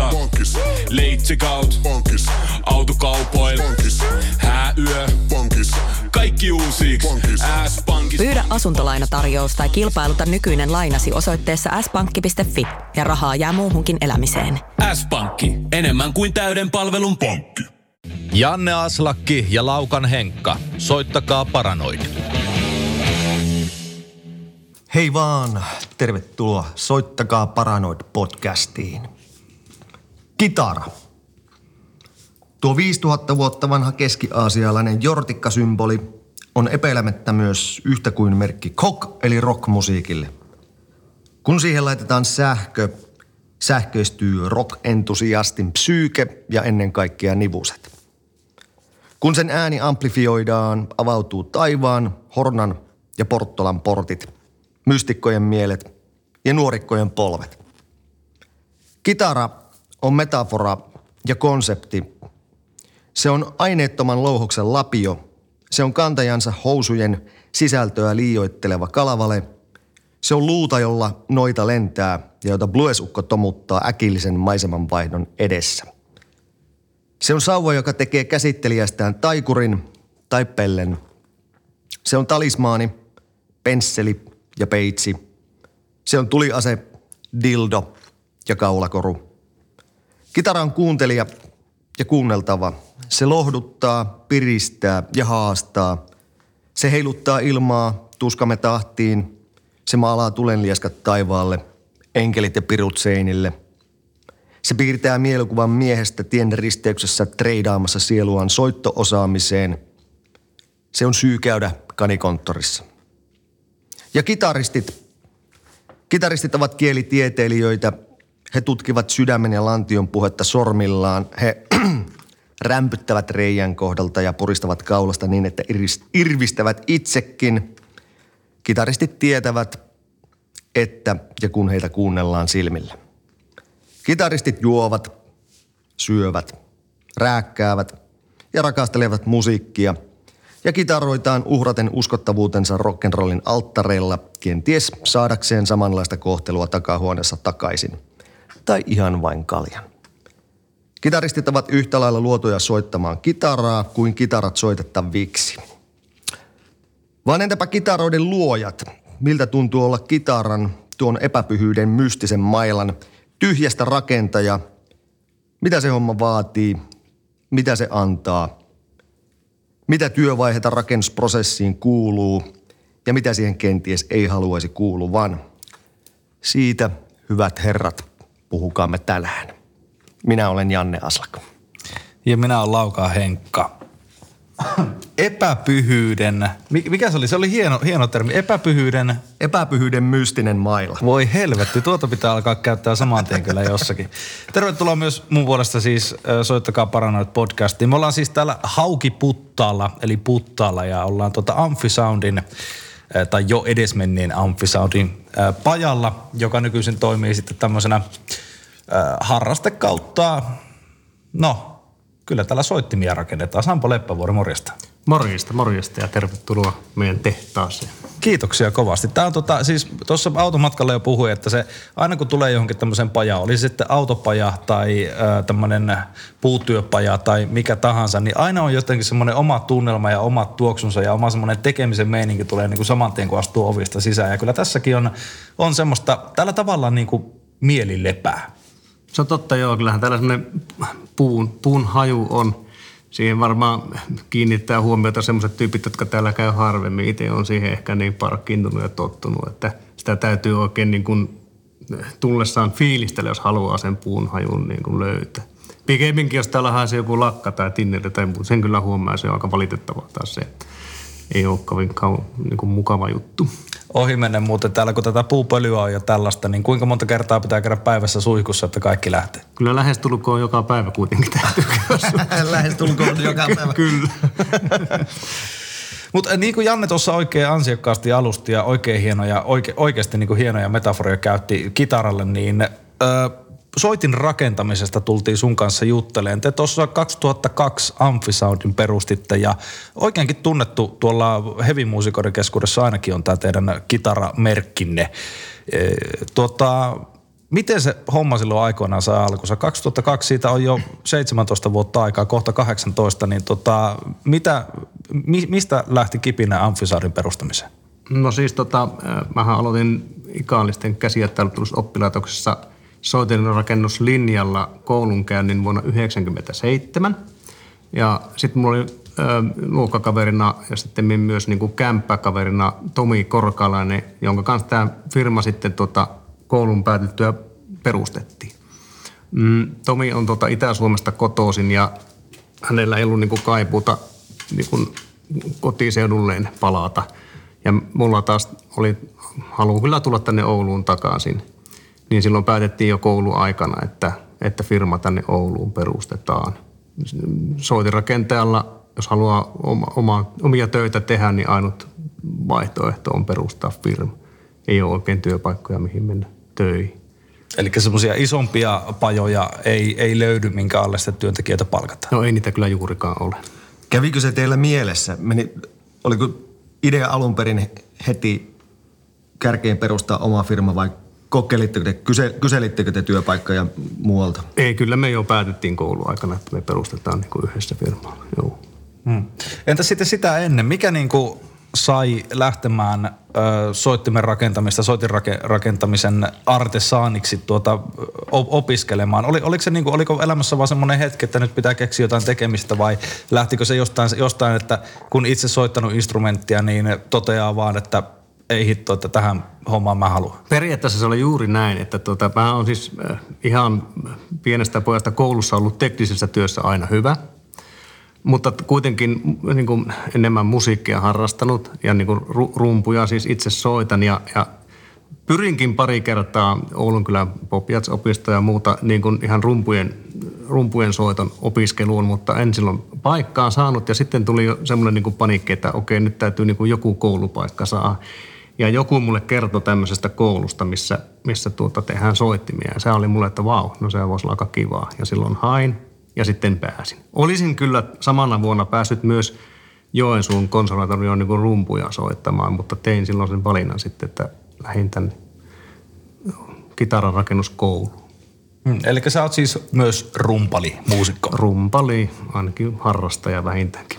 pankissa. Pankis. Leitsikaut. Pankis. Autokaupoil. Pankis. Hääyö. Pankis. Kaikki uusi. Pankis. S-pankki. Pyydä asuntolainatarjous tai kilpailuta nykyinen lainasi osoitteessa s-pankki.fi ja rahaa jää muuhunkin elämiseen. S-pankki. Enemmän kuin täyden palvelun pankki. Janne Aslakki ja Laukan Henkka. Soittakaa paranoid. Hei vaan, tervetuloa Soittakaa Paranoid podcastiin. Kitara. Tuo 5000 vuotta vanha keski-aasialainen jortikkasymboli on epäilemättä myös yhtä kuin merkki kok eli rockmusiikille. Kun siihen laitetaan sähkö, sähköistyy rock-entusiastin psyyke ja ennen kaikkea nivuset. Kun sen ääni amplifioidaan, avautuu taivaan, Hornan ja Porttolan portit, mystikkojen mielet ja nuorikkojen polvet. Kitara on metafora ja konsepti. Se on aineettoman louhoksen lapio. Se on kantajansa housujen sisältöä liioitteleva kalavale. Se on luuta, jolla noita lentää ja jota bluesukko tomuttaa äkillisen maisemanvaihdon edessä. Se on sauva, joka tekee käsittelijästään taikurin tai pellen. Se on talismaani, pensseli ja peitsi. Se on tuliase, dildo ja kaulakoru. Kitara on kuuntelija ja kuunneltava. Se lohduttaa, piristää ja haastaa. Se heiluttaa ilmaa tuskamme tahtiin. Se maalaa tulenlieskat taivaalle, enkelit ja pirut seinille – se piirtää mielikuvan miehestä tien risteyksessä treidaamassa sieluaan soittoosaamiseen. Se on syy käydä kanikonttorissa. Ja kitaristit. Kitaristit ovat kielitieteilijöitä. He tutkivat sydämen ja lantion puhetta sormillaan. He rämpyttävät reijän kohdalta ja puristavat kaulasta niin, että irvistävät itsekin. Kitaristit tietävät, että ja kun heitä kuunnellaan silmillä. Kitaristit juovat, syövät, rääkkäävät ja rakastelevat musiikkia ja kitaroitaan uhraten uskottavuutensa rock'n'rollin alttareilla, kenties saadakseen samanlaista kohtelua takahuoneessa takaisin. Tai ihan vain kaljan. Kitaristit ovat yhtä lailla luotuja soittamaan kitaraa kuin kitarat soitettaviksi. Vaan entäpä kitaroiden luojat? Miltä tuntuu olla kitaran, tuon epäpyhyyden mystisen mailan – tyhjästä rakentaja, mitä se homma vaatii, mitä se antaa, mitä työvaiheita rakennusprosessiin kuuluu ja mitä siihen kenties ei haluaisi kuuluvan. Siitä, hyvät herrat, puhukaamme tänään. Minä olen Janne Aslak. Ja minä olen Laukaa Henkka epäpyhyyden, mikä se oli? Se oli hieno, hieno termi, epäpyhyyden. Epäpyhyyden mystinen maila. Voi helvetti, tuota pitää alkaa käyttää saman tien kyllä jossakin. Tervetuloa myös mun puolesta siis Soittakaa Paranoid podcastiin. Me ollaan siis täällä Hauki Puttaalla, eli Puttaalla ja ollaan tuota Amphisoundin tai jo edesmenneen Amphisoundin pajalla, joka nykyisin toimii sitten tämmöisenä harraste kautta, no kyllä täällä soittimia rakennetaan. Sampo Leppävuori, morjesta. Morjesta, morjesta ja tervetuloa meidän tehtaaseen. Kiitoksia kovasti. Tämä on tota, siis tuossa automatkalla jo puhui, että se aina kun tulee johonkin tämmöiseen pajaan, oli se sitten autopaja tai äh, tämmöinen puutyöpaja tai mikä tahansa, niin aina on jotenkin semmoinen oma tunnelma ja omat tuoksunsa ja oma semmoinen tekemisen meininki tulee niin kuin saman tien, kun astuu ovista sisään. Ja kyllä tässäkin on, on semmoista, tällä tavalla niin kuin mieli lepää. Se on totta, joo. Kyllähän täällä semmoinen puun, puun haju on. Siihen varmaan kiinnittää huomiota semmoiset tyypit, jotka täällä käy harvemmin. Itse on siihen ehkä niin parkkiintunut ja tottunut, että sitä täytyy oikein niin kuin tullessaan fiilistellä, jos haluaa sen puun hajun niin kuin löytää. Pikemminkin, jos täällä haisee joku lakka tai tinneri tai muu, sen kyllä huomaa, se on aika valitettavaa taas se, että ei ole kovin kau, niin kuin mukava juttu ohimennen muuten täällä, kun tätä puupölyä on ja tällaista, niin kuinka monta kertaa pitää käydä päivässä suihkussa, että kaikki lähtee? Kyllä lähestulkoon joka päivä kuitenkin täytyy Lähestulkoon joka päivä. Kyllä. Mutta niin kuin Janne tuossa oikein ansiokkaasti alusti ja oikein hienoja, oike, oikeasti niin kuin hienoja metaforia käytti kitaralle, niin öö, soitin rakentamisesta tultiin sun kanssa jutteleen. Te tuossa 2002 Amphisoundin perustitte ja oikeinkin tunnettu tuolla hevimuusikoiden keskuudessa ainakin on tämä teidän kitaramerkkinne. E, tuota, miten se homma silloin aikoinaan sai alkunsa? 2002 siitä on jo 17 vuotta aikaa, kohta 18, niin tota, mitä, mi, mistä lähti kipinä Amfisaarin perustamiseen? No siis tota, äh, mähän aloitin ikaalisten käsijohtajutusoppilaitoksessa soitin rakennuslinjalla koulunkäynnin vuonna 1997. Ja sitten mulla oli luokkakaverina ja sitten myös niin kuin kämppäkaverina Tomi Korkalainen, jonka kanssa tämä firma sitten tota, koulun päätyttyä perustettiin. Mm, Tomi on tota Itä-Suomesta kotoisin ja hänellä ei ollut niin kuin kaipuuta niin kuin kotiseudulleen palata. Ja mulla taas oli halu kyllä tulla tänne Ouluun takaisin. Niin silloin päätettiin jo kouluaikana, että, että firma tänne Ouluun perustetaan. Soitirakentajalla, jos haluaa oma, oma, omia töitä tehdä, niin ainut vaihtoehto on perustaa firma. Ei ole oikein työpaikkoja, mihin mennä töihin. Eli semmoisia isompia pajoja ei, ei löydy, minkä alle sitä työntekijöitä palkataan. No ei niitä kyllä juurikaan ole. Kävikö se teillä mielessä? Meni, oliko idea alun perin heti kärkeen perustaa oma firma vai kokeilitteko te, kyse, kyselittekö te työpaikkoja muualta? Ei, kyllä me jo päätettiin kouluaikana, että me perustetaan niin kuin yhdessä firmaa. Joo. Hmm. Entä sitten sitä ennen? Mikä niin kuin sai lähtemään ö, soittimen rakentamista, soitin rake, rakentamisen artesaaniksi tuota, opiskelemaan? Oli, oliko, se niin kuin, oliko elämässä vaan semmoinen hetki, että nyt pitää keksiä jotain tekemistä vai lähtikö se jostain, jostain, että kun itse soittanut instrumenttia, niin toteaa vaan, että ei hitto, että tähän hommaan mä haluan. Periaatteessa se oli juuri näin, että tota, mä oon siis äh, ihan pienestä pojasta koulussa ollut teknisessä työssä aina hyvä. Mutta kuitenkin niin kuin enemmän musiikkia harrastanut ja niin kuin rumpuja siis itse soitan ja, ja pyrinkin pari kertaa Oulun kylän Popjats-opisto ja muuta niin kuin ihan rumpujen, rumpujen soiton opiskeluun, mutta en silloin paikkaa saanut ja sitten tuli semmoinen niin kuin panikki, että okei nyt täytyy niin kuin joku koulupaikka saa. Ja joku mulle kertoi tämmöisestä koulusta, missä, missä tuota tehdään soittimia. Ja se oli mulle, että vau, no se voisi olla aika kivaa. Ja silloin hain ja sitten pääsin. Olisin kyllä samana vuonna päässyt myös Joensuun konservatorioon niin rumpuja soittamaan, mutta tein silloin sen valinnan sitten, että lähdin tänne kitaran rakennuskouluun. Hmm, eli sä oot siis myös rumpali, muusikko. Rumpali, ainakin harrastaja vähintäänkin.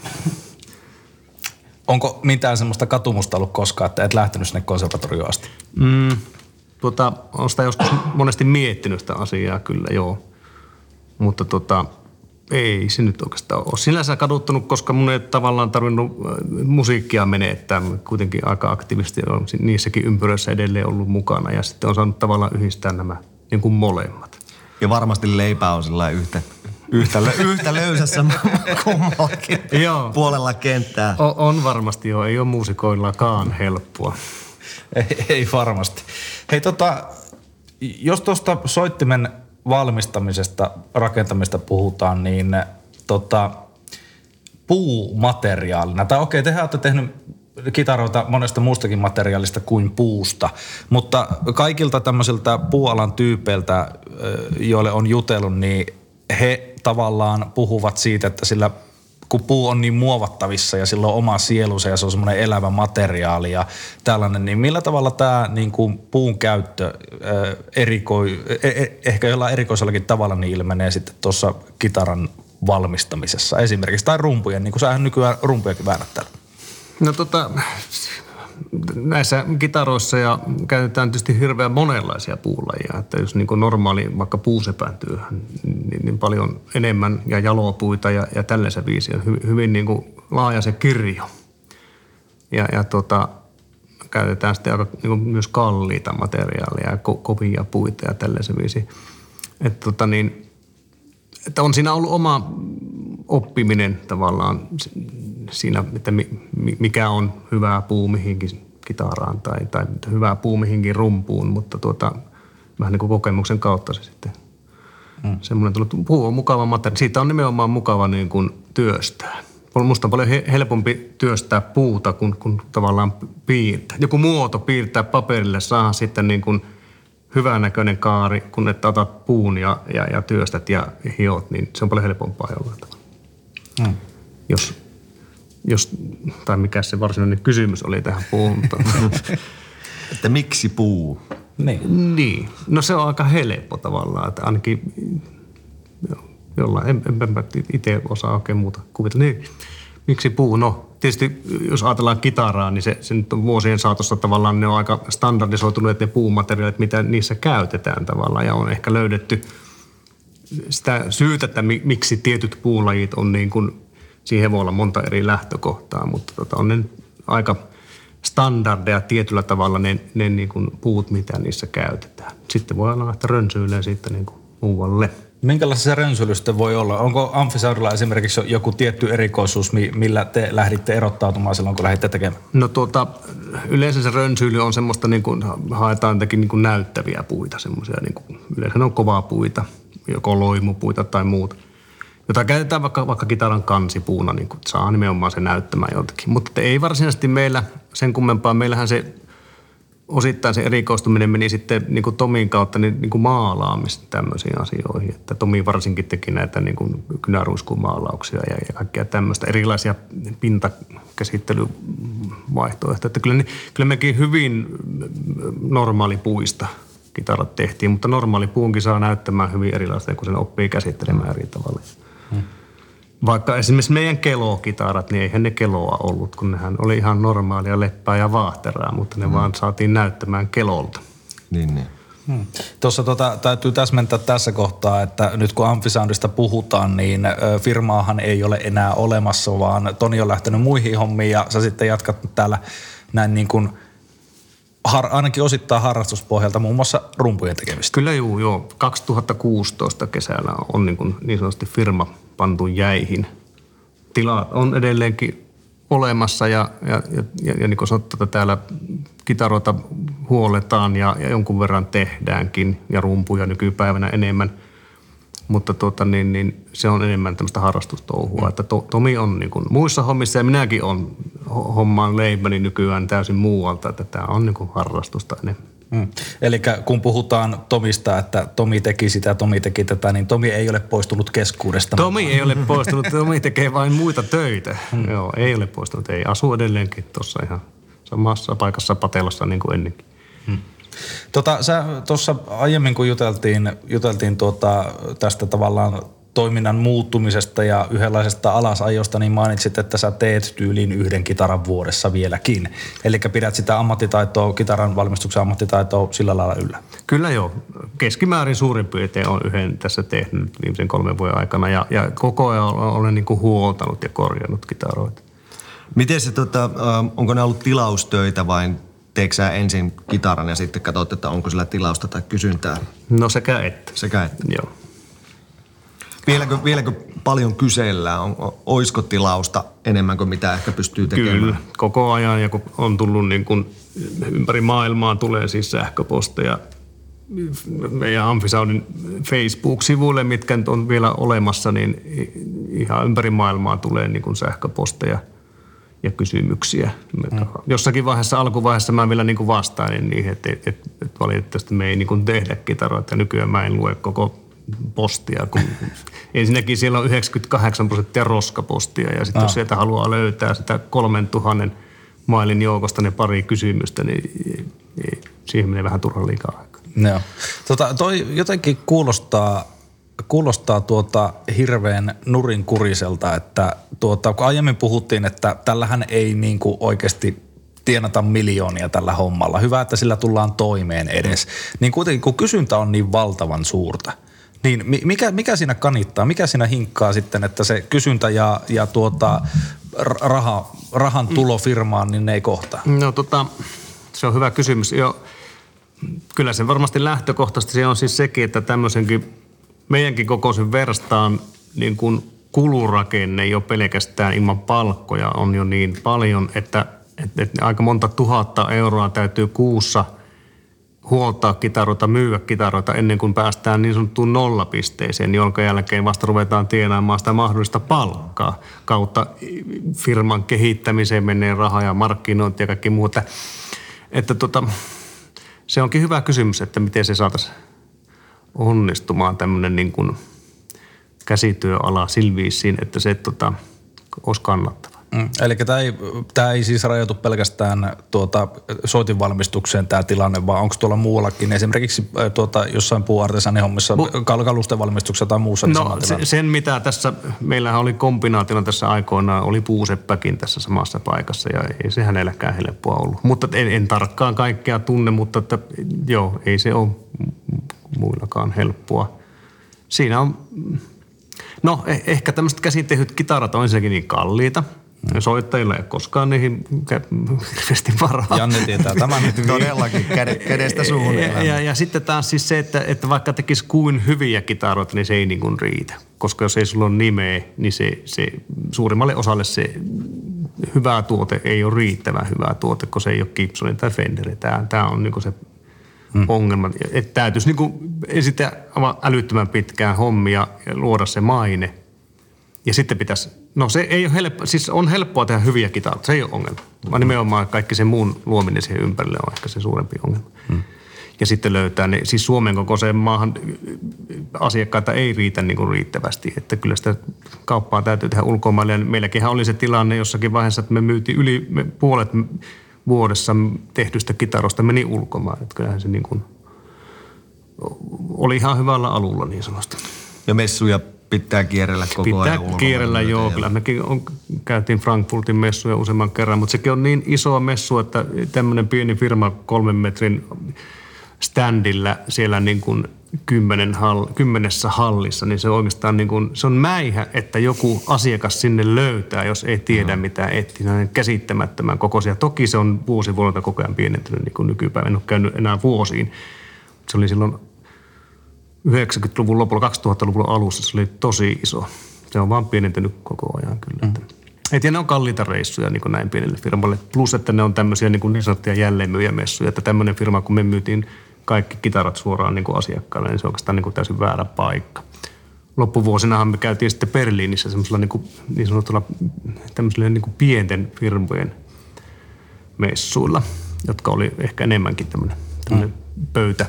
Onko mitään semmoista katumusta ollut koskaan, että et lähtenyt sinne konservatorioon asti? Mm, tota, on sitä joskus monesti miettinyt sitä asiaa kyllä, joo. Mutta tota, ei se nyt oikeastaan ole. Sinänsä kaduttanut, koska mun ei tavallaan tarvinnut äh, musiikkia menettää. Kuitenkin aika aktiivisesti on niissäkin ympyröissä edelleen ollut mukana ja sitten on saanut tavallaan yhdistää nämä niin kuin molemmat. Ja varmasti leipää on sillä yhtä, yhtä, yhtä löysässä kummallakin joo. puolella kenttää. O, on varmasti jo, ei ole muusikoillakaan helppoa. ei, ei varmasti. Hei tota, jos tuosta soittimen valmistamisesta, rakentamista puhutaan, niin tota, puumateriaalina, tai okei, tehän olette tehnyt kitaroita monesta muustakin materiaalista kuin puusta, mutta kaikilta tämmöisiltä puualan tyypeiltä, joille on jutellut, niin he tavallaan puhuvat siitä, että sillä kun puu on niin muovattavissa ja sillä on oma sielunsa ja se on semmoinen elävä materiaali ja tällainen, niin millä tavalla tämä niin kuin puun käyttö erikoi, e, e, ehkä jollain erikoisellakin tavalla niin ilmenee sitten tuossa kitaran valmistamisessa esimerkiksi, tai rumpujen, niin kuin sähän nykyään rumpujakin väännät täällä. No tota, näissä kitaroissa ja käytetään tietysti hirveän monenlaisia puulajia. Että jos niin normaali vaikka puusepän työhön, niin, niin, paljon enemmän ja jalopuita ja, ja tällaisen viisi on hyvin, niin kuin laaja se kirjo. Ja, ja tota, käytetään sitten aika niin myös kalliita materiaaleja ja ko- kovia puita ja tällaisen viisi. Että tota niin, että on siinä ollut oma oppiminen tavallaan siinä, että mikä on hyvä puu mihinkin kitaraan tai, tai hyvä puu mihinkin rumpuun, mutta tuota, vähän niin kuin kokemuksen kautta se sitten hmm. semmoinen tullut. Puu on mukava materiaali. Siitä on nimenomaan mukava niin kuin työstää. Musta on paljon helpompi työstää puuta kuin, kuin tavallaan piirtää. Joku muoto piirtää paperille, saa sitten niin kuin hyvänäköinen kaari, kun että otat puun ja, ja, ja työstät ja hiot, niin se on paljon helpompaa jollain tavalla. Hmm. Jos jos, tai mikä se varsinainen kysymys oli tähän puuhun. että miksi puu? Niin. Niin. No se on aika helppo tavallaan, että ainakin jo- jollain, en, en, en itse osaa oikein muuta kuvitella. Niin, miksi puu? No tietysti jos ajatellaan kitaraa, niin se, se nyt on vuosien saatossa tavallaan ne on aika standardisoituneet ne puumateriaalit, mitä niissä käytetään tavallaan ja on ehkä löydetty sitä syytä, että mi- miksi tietyt puulajit on niin kuin, siihen voi olla monta eri lähtökohtaa, mutta tota, on ne aika standardeja tietyllä tavalla ne, ne niin kuin puut, mitä niissä käytetään. Sitten voi olla, että rönsyilee siitä niin kuin muualle. Minkälaista se rönsyily sitten voi olla? Onko Amfisaurilla esimerkiksi joku tietty erikoisuus, mi- millä te lähditte erottautumaan silloin, kun lähditte tekemään? No tuota, yleensä se rönsyily on semmoista, niin kuin, haetaan jotenkin niin kuin näyttäviä puita, semmoisia, niin kuin, yleensä ne on kovaa puita, joko loimupuita tai muuta, jota käytetään vaikka, vaikka kitaran kansipuuna, niin kuin, saa nimenomaan se näyttämään jotakin. Mutta ei varsinaisesti meillä sen kummempaa, meillähän se osittain se erikoistuminen meni sitten niin kuin Tomin kautta niin, niin kuin maalaamista tämmöisiin asioihin. Että Tomi varsinkin teki näitä niin kuin kynäruiskumaalauksia ja, ja kaikkea tämmöistä erilaisia pintakäsittelyvaihtoehtoja. Että kyllä, ne- kyllä mekin hyvin normaali puista kitarat tehtiin, mutta normaali puunkin saa näyttämään hyvin erilaista, kun sen oppii käsittelemään eri tavalla. Vaikka esimerkiksi meidän kelokitarat, niin eihän ne keloa ollut, kun nehän oli ihan normaalia leppää ja vaahteraa, mutta ne mm. vaan saatiin näyttämään kelolta. Niin, niin. Tuossa tota, täytyy täsmentää tässä kohtaa, että nyt kun Amfisoundista puhutaan, niin firmaahan ei ole enää olemassa, vaan Toni on lähtenyt muihin hommiin ja sä sitten jatkat täällä näin niin kuin har, ainakin osittain harrastuspohjalta muun muassa rumpujen tekemistä. Kyllä juu, joo. 2016 kesällä on niin, kuin niin sanotusti firma pantu jäihin. Tilat on edelleenkin olemassa ja, ja, ja, ja, ja niin kuin sanottu, että täällä kitaroita huoletaan ja, ja jonkun verran tehdäänkin ja rumpuja nykypäivänä enemmän. Mutta tuota, niin, niin, se on enemmän tämmöistä harrastustouhua. Mm. Että to, Tomi on niin kuin muissa hommissa ja minäkin on ho- hommaan leipäni nykyään täysin muualta. Että tämä on niin kuin harrastusta enemmän. Mm. Eli kun puhutaan Tomista, että Tomi teki sitä, Tomi teki tätä, niin Tomi ei ole poistunut keskuudesta. Tomi ei ole poistunut, Tomi tekee vain muita töitä. Hmm. Joo, ei ole poistunut, ei. Asuu edelleenkin tuossa ihan samassa paikassa Patelassa niin kuin ennenkin. Tota, sä tuossa aiemmin kun juteltiin, juteltiin tuota, tästä tavallaan toiminnan muuttumisesta ja yhdenlaisesta alasajosta, niin mainitsit, että sä teet tyyliin yhden kitaran vuodessa vieläkin. Eli pidät sitä ammattitaitoa, kitaran valmistuksen ammattitaitoa sillä lailla yllä. Kyllä joo. Keskimäärin suurin piirtein on yhden tässä tehnyt viimeisen kolmen vuoden aikana ja, ja koko ajan olen, niin kuin huoltanut ja korjannut kitaroita. Miten se, tota, ähm, onko ne ollut tilaustöitä vai teekö sä ensin kitaran ja sitten katsot, että onko sillä tilausta tai kysyntää? No sekä että. Sekä että. Joo. Vieläkö, vieläkö paljon kysellään? On, on, oisko tilausta enemmän kuin mitä ehkä pystyy tekemään? Kyllä, koko ajan ja kun on tullut niin kuin ympäri maailmaa tulee siis sähköposteja meidän Amfisaudin Facebook-sivuille, mitkä nyt on vielä olemassa, niin ihan ympäri maailmaa tulee niin kuin sähköposteja ja kysymyksiä. Mm. Jossakin vaiheessa, alkuvaiheessa mä vielä niin kuin vastailin niihin, että, että, että valitettavasti me ei niin kuin tehdä kitaroita. Nykyään mä en lue koko postia, kun ensinnäkin siellä on 98 prosenttia roskapostia ja sitten jos sieltä haluaa löytää sitä 3000 mailin joukosta ne pari kysymystä, niin siihen menee vähän turhan liikaa aikaa. Joo. Tota, toi jotenkin kuulostaa, kuulostaa tuota hirveän nurinkuriselta, että tuota, kun aiemmin puhuttiin, että tällähän ei niin kuin oikeasti tienata miljoonia tällä hommalla. Hyvä, että sillä tullaan toimeen edes. Niin kuitenkin kun kysyntä on niin valtavan suurta, niin mikä, mikä siinä kanittaa, mikä siinä hinkkaa sitten, että se kysyntä ja, ja tuota, raha, rahan tulo firmaan, niin ne ei kohtaa? No tota, se on hyvä kysymys. Jo, kyllä se varmasti lähtökohtaisesti se on siis sekin, että tämmöisenkin meidänkin kokoisen verstaan niin kuin kulurakenne jo pelkästään ilman palkkoja on jo niin paljon, että, että, että aika monta tuhatta euroa täytyy kuussa huoltaa kitaroita, myyä kitaroita ennen kuin päästään niin sanottuun nollapisteeseen, jonka jälkeen vasta ruvetaan tienaamaan sitä mahdollista palkkaa. Kautta firman kehittämiseen menee rahaa ja markkinointi ja kaikki muuta. Että tota, se onkin hyvä kysymys, että miten se saataisiin onnistumaan tämmöinen niin kuin käsityöala silviisiin, että se tota, olisi kannattava. Mm. Eli tämä ei, tää ei siis rajoitu pelkästään tuota, soitin valmistukseen tämä tilanne, vaan onko tuolla muuallakin esimerkiksi äh, tuota, jossain puuartesanihommissa, Mu- kalusten valmistuksessa tai muussa? niin No se, sen mitä tässä, meillähän oli kombinaationa tässä aikoinaan, oli puuseppäkin tässä samassa paikassa ja ei se hänelläkään helppoa ollut. Mutta en, en tarkkaan kaikkea tunne, mutta että, joo, ei se ole muillakaan helppoa. Siinä on, no eh- ehkä tämmöiset käsin tehdyt kitarat on ensinnäkin niin kalliita. Soittajilla ei ole koskaan niihin hirveästi varaa. Janne tietää tämän. Todellakin käde, kädestä suuhun. Ja, ja, ja sitten taas siis se, että, että vaikka tekisi kuin hyviä kitaroita, niin se ei niin kuin riitä. Koska jos ei sulla ole nimeä, niin se, se suurimmalle osalle se hyvä tuote ei ole riittävän hyvä tuote, kun se ei ole Gibsonin tai Fenderi. Tämä, tämä on niin kuin se hmm. ongelma. Että täytyisi niin kuin esittää älyttömän pitkään hommia ja luoda se maine. Ja sitten pitäisi, no se ei ole helppo, siis on helppoa tehdä hyviä kitaroita, se ei ole ongelma. Vaan nimenomaan kaikki se muun luominen siihen ympärille on ehkä se suurempi ongelma. Hmm. Ja sitten löytää ne, siis Suomen kokoiseen maahan asiakkaita ei riitä niin kuin riittävästi. Että kyllä sitä kauppaa täytyy tehdä ulkomaille. Ja meilläkinhän oli se tilanne jossakin vaiheessa, että me myytiin yli me puolet vuodessa tehdystä kitarosta meni ulkomaan. Että kyllähän se niin kuin oli ihan hyvällä alulla niin sanotusti. Ja messuja pitää kierrellä koko Pitää ajan ulkomailla kierrellä, joo. Kyllä mekin on, käytiin Frankfurtin messuja useamman kerran, mutta sekin on niin iso messu, että tämmöinen pieni firma kolmen metrin standilla siellä niin kuin kymmenen hall, kymmenessä hallissa, niin se on oikeastaan niin kuin, se on mäihä, että joku asiakas sinne löytää, jos ei tiedä mm. mitä etsii. Ne on käsittämättömän kokoisia. Toki se on vuosi vuodelta koko ajan pienentynyt niin kuin nykypäivänä. En ole käynyt enää vuosiin. Se oli silloin 90-luvun lopulla, 2000-luvun alussa se oli tosi iso. Se on vaan pienentynyt koko ajan kyllä. Mm. Et ja ne on kalliita reissuja niin kuin näin pienelle firmalle. Plus, että ne on tämmöisiä niin, kuin niin sanottuja jälleenmyyjämessuja. Että tämmöinen firma, kun me myytiin kaikki kitarat suoraan niin kuin asiakkaalle, niin se on oikeastaan niin täysin väärä paikka. Loppuvuosinahan me käytiin sitten Berliinissä semmoisella niin, kuin, niin sanotulla tämmöisillä niin kuin pienten firmojen messuilla, jotka oli ehkä enemmänkin tämmöinen, tämmöinen mm. pöytä,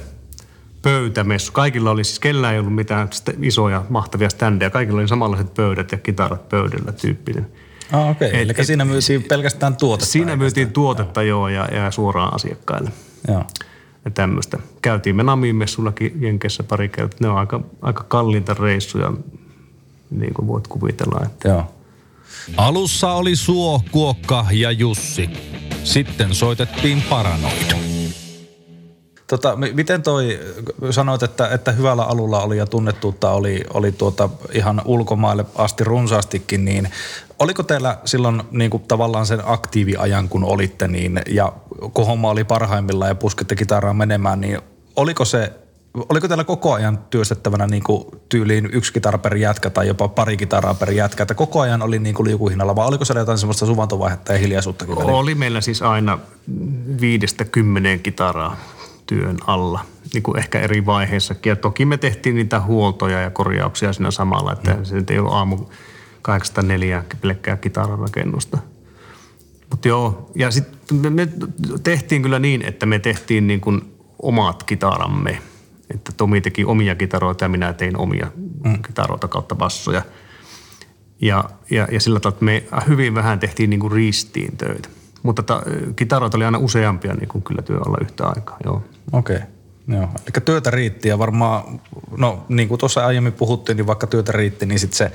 pöytämessu. Kaikilla oli siis, kellään ei ollut mitään isoja mahtavia ständeja. Kaikilla oli samanlaiset pöydät ja kitarat pöydällä tyyppinen. Ah, okei. Okay. Eli et- siinä myytiin pelkästään tuotetta. Siinä myytiin tuotetta joo, ja, ja suoraan asiakkaille Joo. ja tämmöistä. Käytiin me Namin messullakin Jenkeissä pari kertaa. Ne on aika, aika kalliita reissuja, niin kuin voit kuvitella. Että Joo. Alussa oli Suo, Kuokka ja Jussi. Sitten soitettiin Paranoid. Tota, mi- miten toi, sanoit, että, että hyvällä alulla oli ja tunnettuutta oli, oli tuota ihan ulkomaille asti runsaastikin, niin oliko teillä silloin niin kuin tavallaan sen aktiiviajan, kun olitte, niin, ja kun homma oli parhaimmillaan ja puskette kitaraa menemään, niin oliko se Oliko teillä koko ajan työstettävänä niin kuin tyyliin yksi kitara per jätkä tai jopa pari kitaraa per jätkä, että koko ajan oli niin kuin liukuhinnalla, vai oliko siellä jotain semmoista suvantovaihetta ja hiljaisuuttakin välillä? oli meillä siis aina viidestä kymmeneen kitaraa työn alla, niin kuin ehkä eri vaiheissakin. Ja toki me tehtiin niitä huoltoja ja korjauksia siinä samalla, että mm. se nyt ei ollut aamu 804 pelkkää kitararakennusta. Mutta joo, ja sitten me, me tehtiin kyllä niin, että me tehtiin niin kuin omat kitaramme. Että Tomi teki omia kitaroita ja minä tein omia mm. kitaroita kautta bassoja. Ja, ja, ja sillä tavalla, että me hyvin vähän tehtiin niin kuin ristiin töitä. Mutta ta, kitaroita oli aina useampia niin kuin kyllä työ alla yhtä aikaa, joo. Okei. Joo. Eli työtä riitti ja varmaan, no niin kuin tuossa aiemmin puhuttiin, niin vaikka työtä riitti, niin sitten se,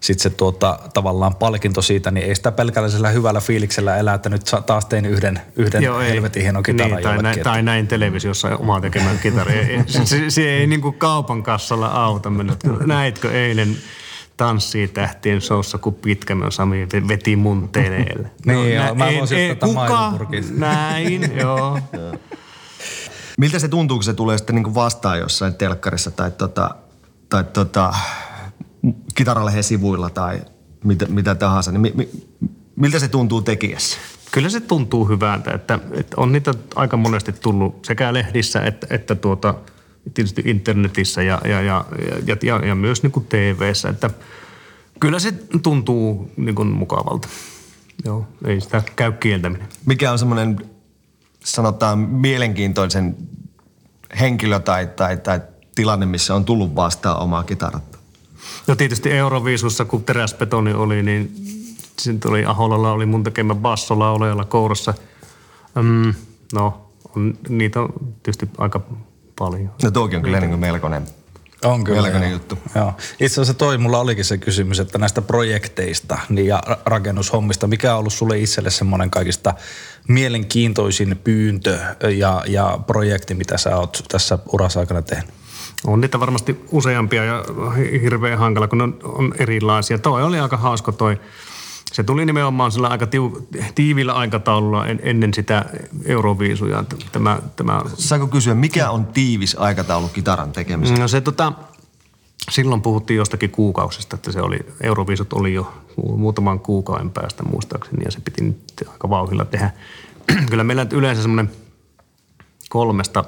sit se tuota, tavallaan palkinto siitä, niin ei sitä pelkällä hyvällä fiiliksellä elää, että nyt taas tein yhden, yhden Joo, ei. helvetin hienon kitaran niin, tai, näin, tai näin televisiossa omaa tekemään kitari. Ei- se, se, se, ei niin kuin kaupan kassalla auta mennä. Näitkö eilen tanssii tähtien showssa, kun Pitkämön Sami veti mun teleelle. Niin, joo, mä en- voisin en- kuka? Näin, joo. Miltä se tuntuu, kun se tulee sitten niin vastaan jossain telkkarissa tai, tota, tai tota, kitaralehen sivuilla tai mitä, mitä tahansa? Niin mi, mi, miltä se tuntuu tekijässä? Kyllä se tuntuu hyvältä, että, että on niitä aika monesti tullut sekä lehdissä että, että tuota, tietysti internetissä ja, ja, ja, ja, ja, ja myös niin kuin TV-ssä, että kyllä se tuntuu niin kuin mukavalta. Joo, ei sitä käy kieltäminen. Mikä on semmoinen, sanotaan, mielenkiintoisen henkilö tai, tai, tai tilanne, missä on tullut vastaan omaa kitarat? No tietysti Euroviisussa, kun teräsbetoni oli, niin sitten oli Aholalla oli mun tekemä bassolauleella kourassa. Mm, no, on, niitä on tietysti aika paljon. No toki on kyllä niin kuin melkoinen, On kyllä. melkoinen joo. juttu. Joo. Itse asiassa toi mulla olikin se kysymys, että näistä projekteista niin ja ra- rakennushommista, mikä on ollut sulle itselle semmoinen kaikista mielenkiintoisin pyyntö ja, ja projekti, mitä sä oot tässä urassa aikana tehnyt? On niitä varmasti useampia ja hi- hirveän hankala, kun ne on, on erilaisia. Toi oli aika hauska toi. Se tuli nimenomaan sillä aika tiu, tiivillä aikataululla en, ennen sitä Euroviisuja. Tämä, tämä Saanko kysyä, mikä on tiivis aikataulu kitaran tekemiseen? No se tota, silloin puhuttiin jostakin kuukausista, että se oli, Euroviisut oli jo mu- muutaman kuukauden päästä muistaakseni ja se piti nyt aika vauhilla tehdä. Kyllä meillä yleensä semmoinen kolmesta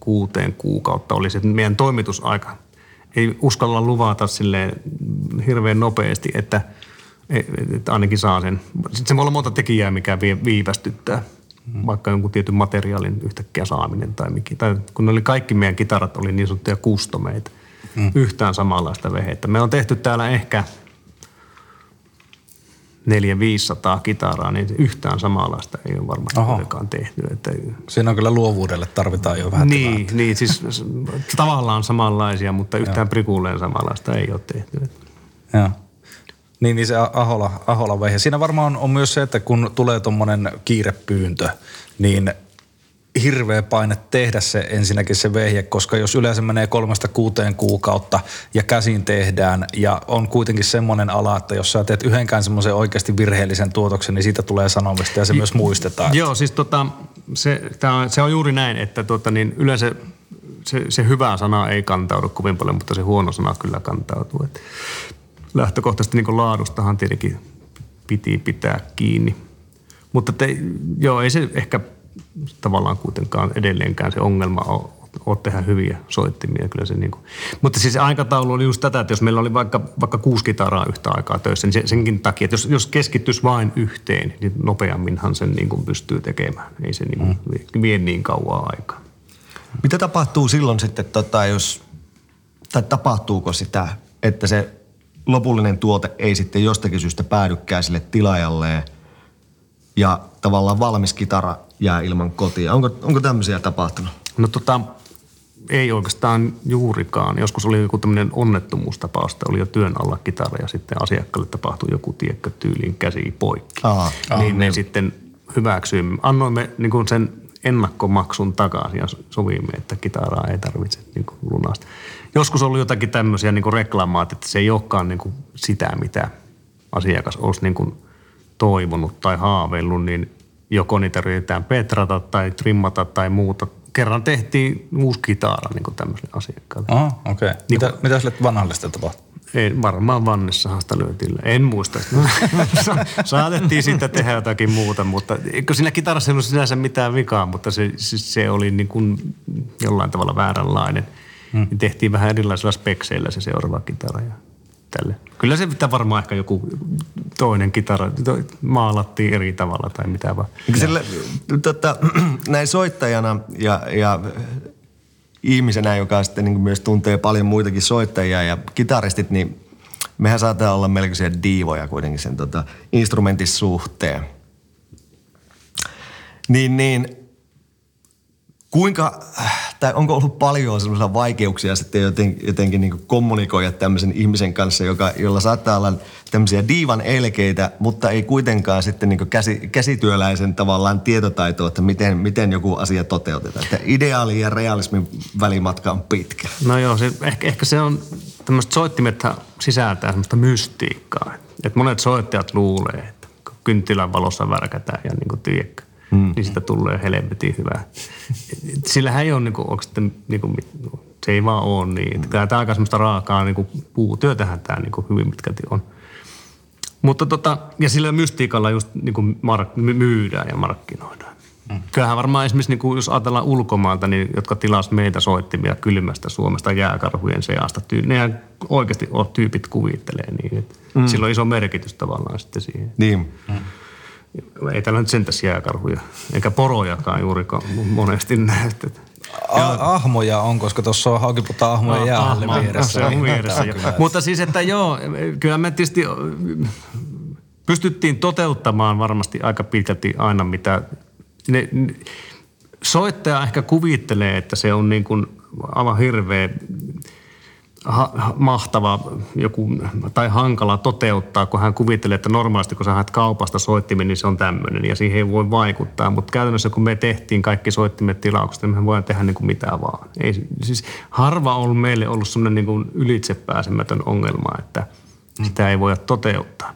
kuuteen kuukautta oli se meidän toimitusaika. Ei uskalla luvata silleen hirveän nopeasti, että, että ainakin saa sen. Sitten se voi olla monta tekijää, mikä viivästyttää. Vaikka jonkun tietyn materiaalin yhtäkkiä saaminen tai mikä. Tai kun oli kaikki meidän kitarat oli niin sanottuja kustomeita. Mm. Yhtään samanlaista vehettä. Me on tehty täällä ehkä 400-500 kitaraa, niin yhtään samanlaista ei ole varmasti kuitenkaan tehty. Että Siinä on kyllä luovuudelle tarvitaan jo vähän niin, niin, siis tavallaan samanlaisia, mutta yhtään prikulleen samanlaista ei ole tehty. Joo. Niin, niin se Ahola, Ahola veihe. Siinä varmaan on myös se, että kun tulee tuommoinen kiirepyyntö, niin hirveä paine tehdä se ensinnäkin se vehje, koska jos yleensä menee kolmesta kuuteen kuukautta ja käsin tehdään ja on kuitenkin semmoinen ala, että jos sä teet yhdenkään semmoisen oikeasti virheellisen tuotoksen, niin siitä tulee sanomista ja se myös muistetaan. Joo, siis tota, se, tää on, se on juuri näin, että tota, niin yleensä se, se hyvä sana ei kantaudu kovin paljon, mutta se huono sana kyllä kantautuu. Et lähtökohtaisesti niin laadustahan tietenkin piti pitää kiinni. Mutta te, joo, ei se ehkä tavallaan kuitenkaan edelleenkään se ongelma ole, ole tehdä hyviä soittimia. Kyllä se niin kuin. Mutta siis aikataulu oli just tätä, että jos meillä oli vaikka, vaikka kuusi kitaraa yhtä aikaa töissä, niin se, senkin takia, että jos, jos keskittyisi vain yhteen, niin nopeamminhan sen niin kuin pystyy tekemään. Ei se niin kuin vie niin kauan aikaa. Mitä tapahtuu silloin sitten, tota, jos, tai tapahtuuko sitä, että se lopullinen tuote ei sitten jostakin syystä päädykään sille tilaajalleen ja tavallaan valmis kitara jää ilman kotia? Onko, onko tämmöisiä tapahtunut? No tota, ei oikeastaan juurikaan. Joskus oli joku tämmöinen onnettomuustapaus, että oli jo työn alla kitara ja sitten asiakkaalle tapahtui joku tiekkö tyyliin käsi poikki. Aa, niin me sitten hyväksyimme, annoimme niin kuin sen ennakkomaksun takaisin ja sovimme, että kitaraa ei tarvitse niin kuin lunasta. Joskus on ollut jotakin tämmöisiä niin kuin reklamaat, että se ei olekaan niin kuin sitä, mitä asiakas olisi niin kuin toivonut tai haaveillut, niin joko niitä yritetään petrata tai trimmata tai muuta. Kerran tehtiin uusi kitara niin kuin tämmöiselle asiakkaalle. Aha, okei. Okay. Niin Mitä, mitä sille vanhalle sitten tapahtui? Ei, varmaan Vannessahan sitä lyötiin. En muista. Sa- Saatettiin sitten tehdä jotakin muuta, mutta eikö siinä kitarassa ei ollut sinänsä mitään vikaa, mutta se, se, oli niin kuin jollain tavalla vääränlainen. Hmm. Tehtiin vähän erilaisilla spekseillä se seuraava kitara ja tälle. Kyllä se pitää varmaan ehkä joku toinen kitara to, maalattiin eri tavalla tai mitä vaan. Sille, tota, näin soittajana ja, ja ihmisenä, joka sitten niin myös tuntee paljon muitakin soittajia ja kitaristit, niin mehän saattaa olla melkoisia diivoja kuitenkin sen tota, instrumentin suhteen. Niin, niin kuinka, tai onko ollut paljon sellaisia vaikeuksia sitten joten, jotenkin niin kommunikoida tämmöisen ihmisen kanssa, joka, jolla saattaa olla tämmöisiä diivan elkeitä, mutta ei kuitenkaan sitten niin käsi, käsityöläisen tavallaan tietotaitoa, että miten, miten joku asia toteutetaan. Että ideaali ja realismin välimatka on pitkä. No joo, se, ehkä, ehkä se on, tämmöiset soittimet sisältää semmoista mystiikkaa. Että monet soittajat luulee, että kynttilän valossa värkätään ja niin kuin tiedätkö, mm. niin sitä tulee helvetin hyvää. Sillähän ei ole niin kuin, oikeastaan, niin kuin, se ei vaan ole niin. Että Kyllä tämä aika semmoista raakaa niin kuin puutyötähän tämä niin kuin hyvin pitkälti on. Mutta tota, ja sillä mystiikalla just niin kuin mark, my- myydään ja markkinoidaan. Mm. Kyllähän varmaan esimerkiksi, niin kuin jos ajatellaan ulkomailta, niin, jotka tilas meitä soittimia kylmästä Suomesta jääkarhujen seasta, tyy- nehän oikeasti on, tyypit kuvittelee niin, että mm. sillä on iso merkitys tavallaan sitten siihen. Niin. Ei täällä nyt sentäs jääkarhuja, eikä porojakaan juurikaan monesti A- ahmoja on, koska tuossa on haukiputta ahmoja jäälle Ahma, vieressä. Se on vieressä. Mutta siis, että joo, kyllä me tietysti pystyttiin toteuttamaan varmasti aika pitkälti aina, mitä ne, ne, soittaja ehkä kuvittelee, että se on niin kuin aivan hirveä ha, mahtava joku, tai hankala toteuttaa, kun hän kuvittelee, että normaalisti kun sä haet kaupasta soittimen, niin se on tämmöinen ja siihen ei voi vaikuttaa. Mutta käytännössä kun me tehtiin kaikki soittimet tilauksesta, niin me voidaan tehdä niin kuin mitä vaan. Ei, siis harva on meille ollut semmoinen niin kuin ylitsepääsemätön ongelma, että sitä ei voida toteuttaa.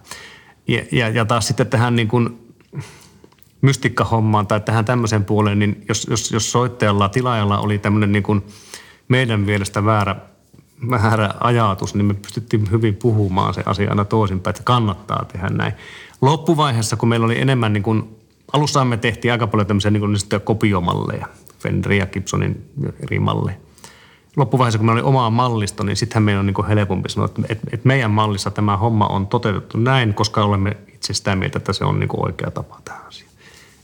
Ja, ja, ja taas sitten tähän niin kuin mystikkahommaan tai tähän tämmöiseen puoleen, niin jos, jos, jos soittajalla, tilaajalla oli tämmöinen niin kuin meidän mielestä väärä – väärä ajatus, niin me pystyttiin hyvin puhumaan se asia aina toisinpäin, että kannattaa tehdä näin. Loppuvaiheessa, kun meillä oli enemmän niin kuin, alussa me tehtiin aika paljon tämmöisiä niin kuin niin kopiomalleja, Fender ja Gibsonin eri malleja. Loppuvaiheessa, kun meillä oli oma mallisto, niin sittenhän meidän on niin kuin helpompi sanoa, että, että, että meidän mallissa tämä homma on toteutettu näin, koska olemme itse sitä mieltä, että se on niin kuin oikea tapa tähän asiaan.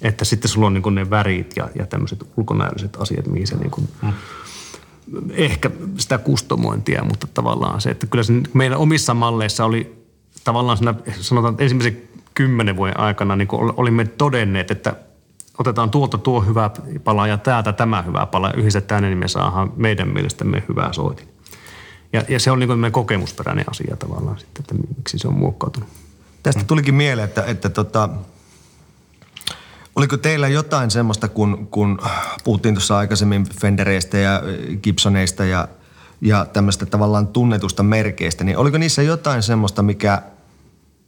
Että sitten sulla on niin kuin ne värit ja, ja tämmöiset ulkonäölliset asiat, mihin se niin kuin, hmm ehkä sitä kustomointia, mutta tavallaan se, että kyllä se meidän omissa malleissa oli tavallaan siinä, sanotaan että ensimmäisen kymmenen vuoden aikana niin olimme todenneet, että otetaan tuolta tuo hyvä pala ja täältä tämä hyvä pala ja yhdistetään niin me saadaan meidän mielestämme hyvää soitin. Ja, ja se on niin kokemusperäinen asia tavallaan sitten, että miksi se on muokkautunut. Tästä tulikin mieleen, että, että tota, Oliko teillä jotain semmoista, kun, kun puhuttiin tuossa aikaisemmin Fendereistä ja Gibsoneista ja, ja tämmöistä tavallaan tunnetusta merkeistä, niin oliko niissä jotain semmoista, mikä,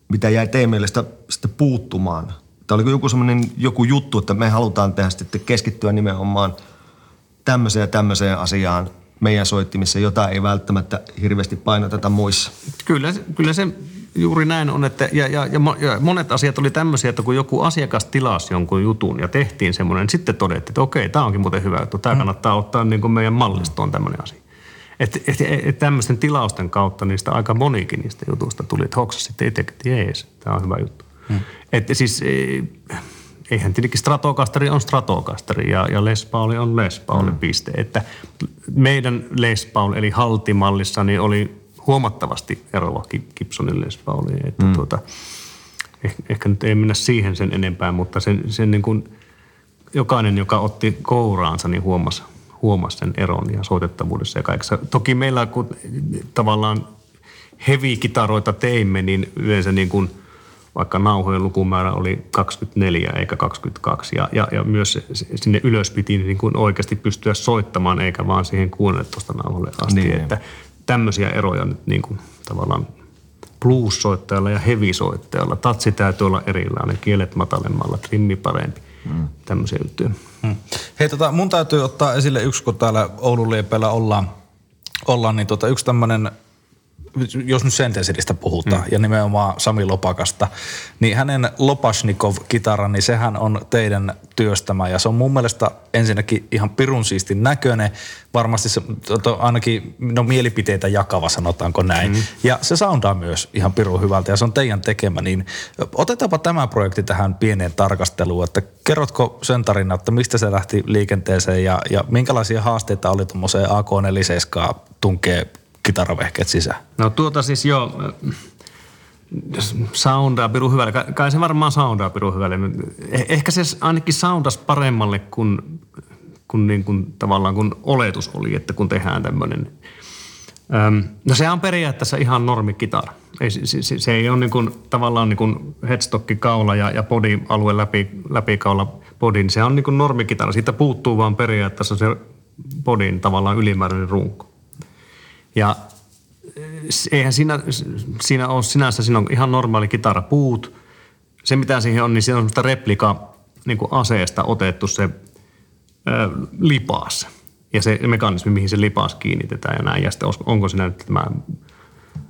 mitä jäi teidän mielestä sitten puuttumaan? Tai oliko joku semmoinen joku juttu, että me halutaan tehdä sitten keskittyä nimenomaan tämmöiseen ja tämmöiseen asiaan meidän soittimissa, jota ei välttämättä hirveästi painoteta muissa? Kyllä, kyllä se juuri näin on, että ja, ja, ja, ja monet asiat oli tämmöisiä, että kun joku asiakas tilasi jonkun jutun ja tehtiin semmoinen, niin sitten todettiin, että okei, tämä onkin muuten hyvä juttu, tämä mm. kannattaa ottaa niin kuin meidän mallistoon tämmöinen asia. Että et, et, et tämmöisten tilausten kautta niistä aika monikin niistä jutuista tuli, että hoksas sitten itse, että jees, tämä on hyvä juttu. Hmm. Että siis eihän tietenkin Stratokasteri on Stratokasteri ja, ja Les Pauli on Les Pauli hmm. piste. Että meidän Les Paul eli haltimallissa niin oli huomattavasti eroa Gibsonin Les Pauliin. Että mm. tuota, ehkä, ehkä nyt ei mennä siihen sen enempää, mutta sen, sen niin kuin jokainen, joka otti kouraansa, niin huomasi, huomasi sen eron ja soitettavuudessa ja kaikessa. Toki meillä, kun tavallaan heavy-kitaroita teimme, niin yleensä niin kuin vaikka nauhojen lukumäärä oli 24 eikä 22. Ja, ja, ja myös sinne ylös piti niin kuin oikeasti pystyä soittamaan, eikä vaan siihen 16 nauhalle asti. Niin. Että tämmöisiä eroja nyt niin kuin tavallaan blues-soittajalla ja heavy-soittajalla. Tatsi täytyy olla erilainen, kielet matalemmalla, trimmi parempi. Mm. Tämmöisiä juttuja. Mm. Hei, tota, mun täytyy ottaa esille yksi, kun täällä Oulun liepeillä ollaan, ollaan niin tota, yksi tämmöinen jos nyt Sentesilistä puhutaan, mm. ja nimenomaan Sami Lopakasta, niin hänen Lopashnikov-kitara, niin sehän on teidän työstämä, ja se on mun mielestä ensinnäkin ihan pirun siistin näköinen, varmasti se, to, ainakin no, mielipiteitä jakava, sanotaanko näin, mm. ja se soundaa myös ihan pirun hyvältä, ja se on teidän tekemä, niin otetaanpa tämä projekti tähän pieneen tarkasteluun, että kerrotko sen tarinan, että mistä se lähti liikenteeseen, ja, ja minkälaisia haasteita oli tuommoiseen AK-47 tunkee kitaravehkeet sisään? No tuota siis joo, soundaa piru hyvälle. Kai se varmaan soundaa piru hyvälle. Eh, ehkä se ainakin soundas paremmalle kuin, kuin, niin kuin tavallaan kun oletus oli, että kun tehdään tämmöinen. no se on periaatteessa ihan normikitara. Ei, se, se, se ei ole niin kuin, tavallaan niin kuin headstocki kaula ja, ja body alue läpi, läpi kaula bodin. Se on niin kuin normikitara. Siitä puuttuu vaan periaatteessa se bodin tavallaan ylimääräinen runko. Ja eh, eihän siinä, siinä ole sinänsä, siinä on ihan normaali kitarapuut. Se mitä siihen on, niin siinä on semmoista replika niin kuin aseesta otettu se ö, lipaas. Ja se mekanismi, mihin se lipaas kiinnitetään ja näin. Ja sitten onko siinä nyt tämä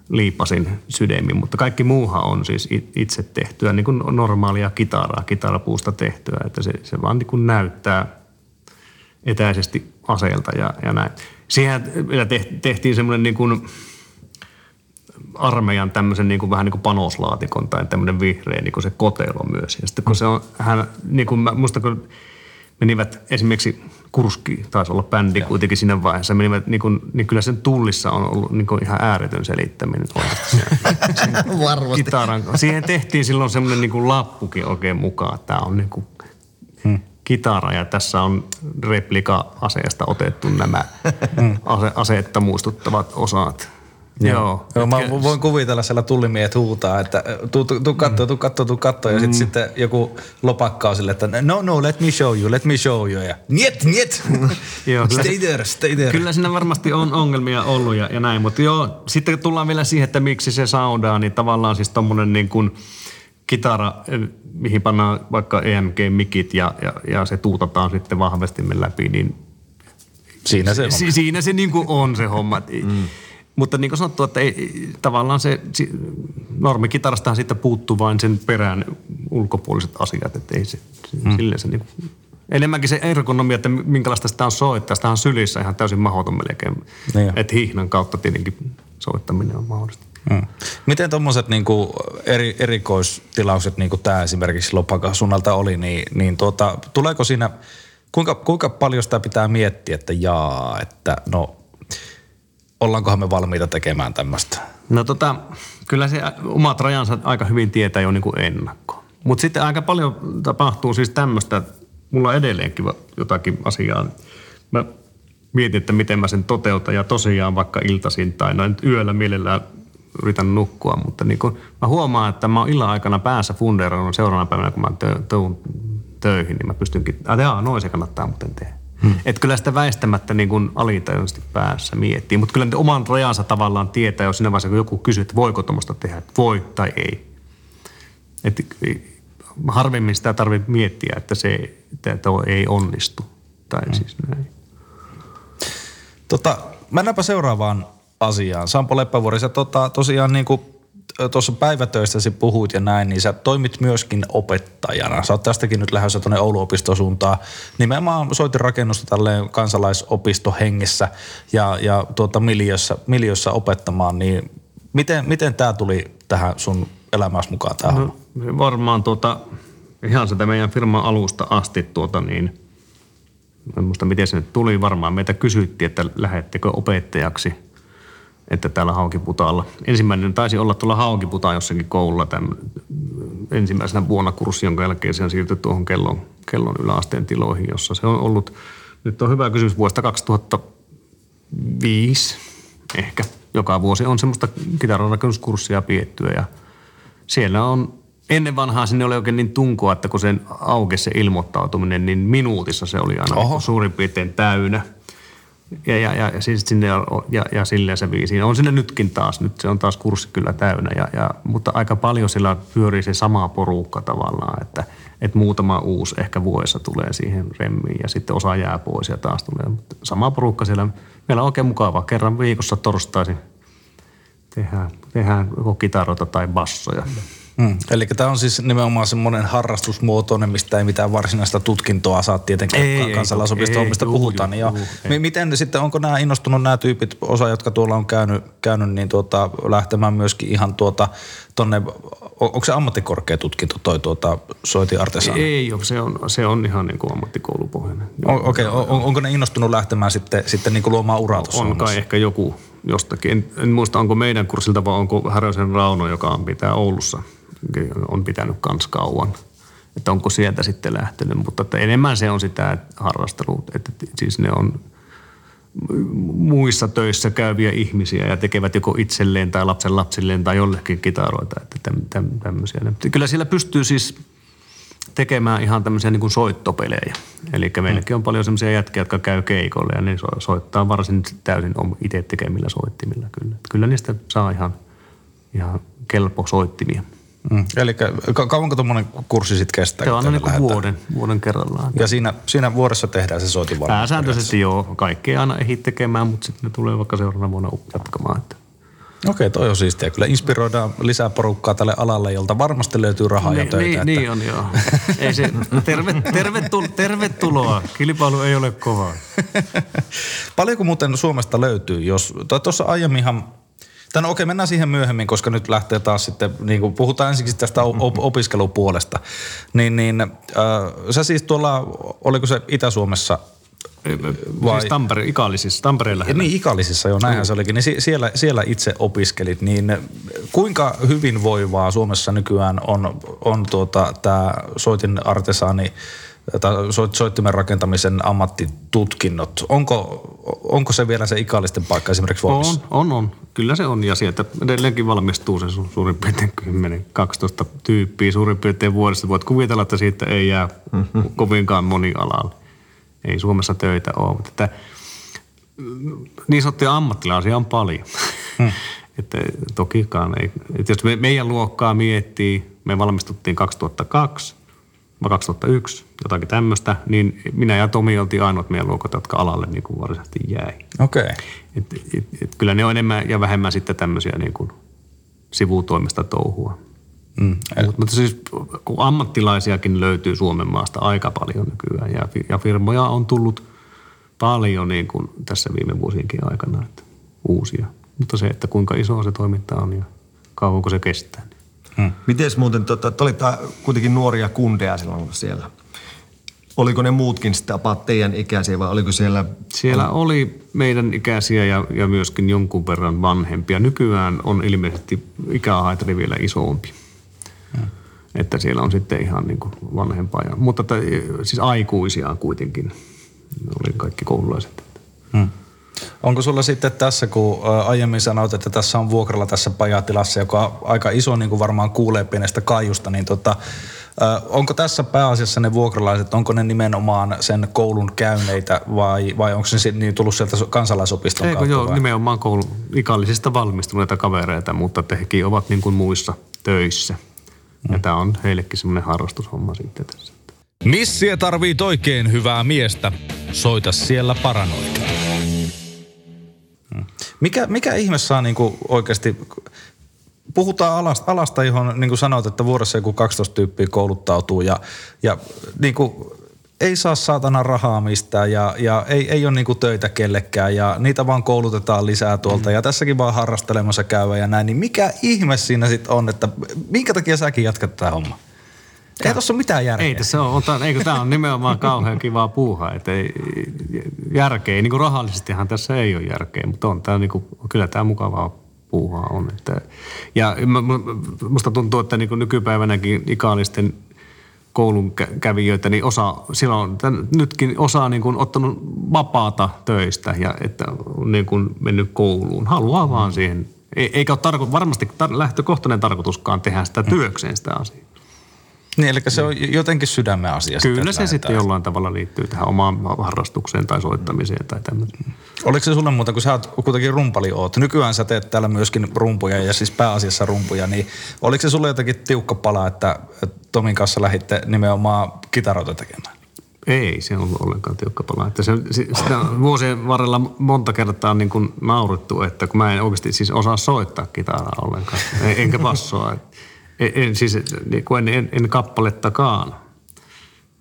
liipasin sydämi, mutta kaikki muuhan on siis itse tehtyä, niin kuin normaalia kitaraa, kitarapuusta tehtyä, että se, se vaan niin kuin näyttää etäisesti aseelta ja, ja näin. Siihen tehtiin semmoinen niin kuin armeijan tämmöisen niin kuin vähän niin kuin panoslaatikon tai tämmöinen vihreä niin kuin se kotelo myös. Ja sitten kun se on, hän, niin kuin musta kun menivät esimerkiksi Kurski taisi olla bändi ja. kuitenkin siinä vaiheessa. Menivät, niin, kuin, niin kyllä sen tullissa on ollut niin kuin ihan ääretön selittäminen oikeasti. Varmasti. Kitaran. Siihen tehtiin silloin semmoinen niin kuin lappukin oikein mukaan. Tämä on niin kuin hmm. Kitara ja tässä on replika-aseesta otettu nämä ase- aseetta muistuttavat osat. Joo. Joo mä voin kuvitella siellä tullimiehet huutaa, että tuu, tuu, tuu kattoo, tuu kattoo, tuu kattoo. Ja sitten sitten joku lopakkaa sille, että no, no, let me show you, let me show you. Ja niet, niet. Joo, kyllä, stay there, stay there. kyllä siinä varmasti on ongelmia ollut ja, ja näin, mutta joo, sitten tullaan vielä siihen, että miksi se soundaa, niin tavallaan siis tommonen niin kuin kitara, eh, mihin pannaan vaikka EMG-mikit ja, ja, ja se tuutataan sitten vahvasti läpi, niin Siinä se on. si, siinä se niin kuin on se homma. Mm. Mutta niin kuin sanottu, että ei, tavallaan se normikitarastahan siitä puuttuu vain sen perään ulkopuoliset asiat, että ei se, mm. sille se niin Enemmänkin se ergonomia, että minkälaista sitä on soittaa. Sitä on sylissä ihan täysin mahdoton melkein. Niin. että hihnan kautta tietenkin soittaminen on mahdollista. Mm. Miten tuommoiset niinku eri, erikoistilaukset, niin kuin tämä esimerkiksi Lopaka suunnalta oli, niin, niin tuota, tuleeko siinä, kuinka, kuinka paljon sitä pitää miettiä, että jaa, että no ollaankohan me valmiita tekemään tämmöistä? No tota, kyllä se omat rajansa aika hyvin tietää jo niin kuin ennakkoon. Mutta sitten aika paljon tapahtuu siis tämmöistä, mulla on edelleenkin jotakin asiaa. Mä mietin, että miten mä sen toteutan ja tosiaan vaikka iltaisin tai no nyt yöllä mielellään yritän nukkua, mutta niin kun mä huomaan, että mä oon illan aikana päässä fundeerannut seuraavana päivänä, kun mä tö- tuun töihin, niin mä pystynkin, että jaa, noin se kannattaa muuten tehdä. Hmm. Että kyllä sitä väistämättä niin kuin alitajuisesti päässä miettii, mutta kyllä oman rajansa tavallaan tietää jo siinä vaiheessa, kun joku kysyy, että voiko tuommoista tehdä, että voi tai ei. Et harvemmin sitä tarvitsee miettiä, että se että tuo ei onnistu. Tai hmm. siis näin. Tota, mennäänpä seuraavaan asiaan. Sampo Leppävuori, sä tota, tosiaan niin kuin tuossa päivätöissäsi puhuit ja näin, niin sä toimit myöskin opettajana. Sä oot tästäkin nyt lähdössä tuonne Oulu-opiston suuntaan. Nimenomaan soitin rakennusta tälleen kansalaisopistohengessä ja, ja tuota miljössä, miljössä opettamaan, niin miten, miten tämä tuli tähän sun elämässä mukaan tähän? No, varmaan tuota, ihan sitä meidän firman alusta asti tuota niin, en muista miten se nyt tuli, varmaan meitä kysyttiin, että lähettekö opettajaksi, että täällä Haukiputaalla. Ensimmäinen taisi olla tuolla Haukiputaan jossakin koululla tämän ensimmäisenä vuonna kurssi, jonka jälkeen se on siirtynyt tuohon kellon, kellon yläasteen tiloihin, jossa se on ollut, nyt on hyvä kysymys vuodesta 2005 ehkä. Joka vuosi on semmoista kitaranrakennuskurssia piettyä ja siellä on Ennen vanhaa sinne oli oikein niin tunkoa, että kun sen aukesi se ilmoittautuminen, niin minuutissa se oli aina Oho. suurin piirtein täynnä. Ja, ja, ja, siis sinne, ja, ja silleen se viisi. On sinne nytkin taas, nyt se on taas kurssi kyllä täynnä, ja, ja, mutta aika paljon sillä pyörii se sama porukka tavallaan, että, että muutama uusi ehkä vuodessa tulee siihen remmiin ja sitten osa jää pois ja taas tulee. Mutta sama porukka siellä, meillä on oikein mukavaa. Kerran viikossa torstaisin tehdään, tehdään joko kitaroita tai bassoja. Hmm. Eli tämä on siis nimenomaan semmoinen harrastusmuotoinen, mistä ei mitään varsinaista tutkintoa saa tietenkään Ei, ei, kansalaisopistoon, ei, mistä juu, puhutaan. juu, Niin juu, Mi- Miten sitten, onko nämä innostunut nämä tyypit, osa, jotka tuolla on käynyt, käynyt niin tuota, lähtemään myöskin ihan tuota, tonne, on- onko se ammattikorkeatutkinto toi tuota, soitin artesaan? Ei ole, se on, se on ihan niin kuin ammattikoulupohjainen. O- Okei, okay. on, onko ne innostunut lähtemään sitten, sitten niin kuin luomaan uraa tuossa On kai hommassa? ehkä joku jostakin. En, en muista, onko meidän kurssilta vai onko Härösen Rauno, joka on pitää Oulussa, on pitänyt kans kauan. Että onko sieltä sitten lähtenyt, mutta että enemmän se on sitä harrastelua, että siis ne on muissa töissä käyviä ihmisiä ja tekevät joko itselleen tai lapsen lapsilleen tai jollekin kitaroita, että täm, täm, tämmöisiä. Kyllä siellä pystyy siis tekemään ihan tämmöisiä niin kuin soittopelejä. Eli meilläkin on paljon semmoisia jätkiä, jotka käy keikolle ja ne so- soittaa varsin täysin itse tekemillä soittimilla kyllä. Että kyllä niistä saa ihan, ihan kelpo soittimia. Mm. Eli ka- kauanko tuommoinen kurssi sitten kestää? Se on niin lähdetään? vuoden, vuoden kerrallaan. Ja siinä, siinä vuodessa tehdään se soitin varmaan. Pääsääntöisesti joo, kaikki ei aina ehdi tekemään, mutta sitten ne tulee vaikka seuraavana vuonna jatkamaan. Että. Okei, toi on siistiä. Kyllä inspiroidaan lisää porukkaa tälle alalle, jolta varmasti löytyy rahaa ja niin, töitä. niin, että- niin on joo. Ei se, terve, tervetul, tervetuloa. Kilpailu ei ole kovaa. Paljonko muuten Suomesta löytyy, jos, tuossa aiemminhan, no okei, mennään siihen myöhemmin, koska nyt lähtee taas sitten, niin kuin puhutaan ensiksi tästä op- op- opiskelupuolesta, niin, niin äh, sä siis tuolla, oliko se Itä-Suomessa Vai? Siis Tampere, Ikaalisissa, Tampereen lähellä. Niin, Ikaalisissa jo, näinhän se olikin. Niin si- siellä, siellä itse opiskelit, niin kuinka hyvinvoivaa Suomessa nykyään on, on tuota, tämä soitin artesaani soittimen rakentamisen ammattitutkinnot. Onko, onko se vielä se ikallisten paikka esimerkiksi Suomessa? On, on, on. Kyllä se on. Ja sieltä edelleenkin valmistuu se su- suurin piirtein 10-12 tyyppiä suurin piirtein vuodessa. Voit kuvitella, että siitä ei jää kovinkaan moni alalle. Ei Suomessa töitä ole. Mutta että, mm, niin sanottuja ammattilaisia on paljon. että tokikaan ei. Että jos me, meidän luokkaa miettii, me valmistuttiin 2002 vai 2001, jotakin tämmöistä, niin minä ja Tomi oltiin ainoat meidän luokat, jotka alalle niin kuin varsinaisesti jäi. Okei. Okay. Et, et, et kyllä ne on enemmän ja vähemmän sitten tämmöisiä niin kuin sivutoimista touhua. Mm. Mut, mutta siis kun ammattilaisiakin löytyy Suomen maasta aika paljon nykyään ja, ja firmoja on tullut paljon niin kuin tässä viime vuosienkin aikana, että uusia. Mutta se, että kuinka iso se toiminta on ja kauanko se kestää. Niin. Mites muuten, tota, olitte kuitenkin nuoria kundeja silloin siellä. Oliko ne muutkin sitä about teidän ikäisiä vai oliko siellä... Siellä oli meidän ikäisiä ja, ja myöskin jonkun verran vanhempia. Nykyään on ilmeisesti ikähaitari vielä isompi. Että siellä on sitten ihan niin kuin vanhempaa. Ja, mutta että, siis aikuisia kuitenkin. Ne oli kaikki koululaiset. Hmm. Onko sulla sitten tässä, kun aiemmin sanoit, että tässä on vuokralla tässä pajatilassa, joka on aika iso, niin kuin varmaan kuulee pienestä kaiusta, niin tota, onko tässä pääasiassa ne vuokralaiset, onko ne nimenomaan sen koulun käyneitä vai, vai onko se niin tullut sieltä kansalaisopiston Eikö kautta? joo, vai? nimenomaan koulun ikallisista valmistuneita kavereita, mutta hekin ovat niin kuin muissa töissä. Ja tämä on heillekin semmoinen harrastushomma sitten tässä. Missiä tarvii oikein hyvää miestä. Soita siellä paranoita. Mikä, mikä ihme saa niinku oikeasti, puhutaan alasta, alasta johon niin kuin sanoit, että vuodessa joku 12 tyyppiä kouluttautuu ja, ja niin kuin, ei saa saatana rahaa mistään ja, ja ei, ei ole niinku töitä kellekään ja niitä vaan koulutetaan lisää tuolta ja tässäkin vaan harrastelemassa käyvä ja näin, niin mikä ihme siinä sitten on, että minkä takia säkin jatkat tätä hommaa? Ei tuossa ole mitään järkeä. Ei tässä ole, on, eikö tämä on nimenomaan kauhean kivaa puuhaa, että ei, järkeä, niin kuin rahallisestihan tässä ei ole järkeä, mutta on tämä niin kuin, kyllä tämä mukavaa puuhaa on. Että, ja musta tuntuu, että niin kuin nykypäivänäkin ikaalisten koulun kä- kävijöitä, niin osa, silloin tän, nytkin osa niin kuin ottanut vapaata töistä ja että on niin kuin mennyt kouluun. Haluaa vaan siihen. E- Eikä ole tarko- varmasti tar- lähtökohtainen tarkoituskaan tehdä sitä työkseen sitä asiaa. Niin, eli se on jotenkin sydämen asia. Kyllä se sitten jollain tavalla liittyy tähän omaan harrastukseen tai soittamiseen tai tämmöiseen. Oliko se sulle muuta, kun sä oot kuitenkin rumpali oot. Nykyään sä teet täällä myöskin rumpuja ja siis pääasiassa rumpuja, niin oliko se sulle jotenkin tiukka pala, että Tomin kanssa lähditte nimenomaan kitaroita tekemään? Ei se ollut ollenkaan tiukka pala. Että se, sitä on vuosien varrella monta kertaa niin kuin naurittu, että kun mä en oikeasti siis osaa soittaa kitaraa ollenkaan, en- enkä bassoa. En, siis, niin kuin en, en, en kappalettakaan.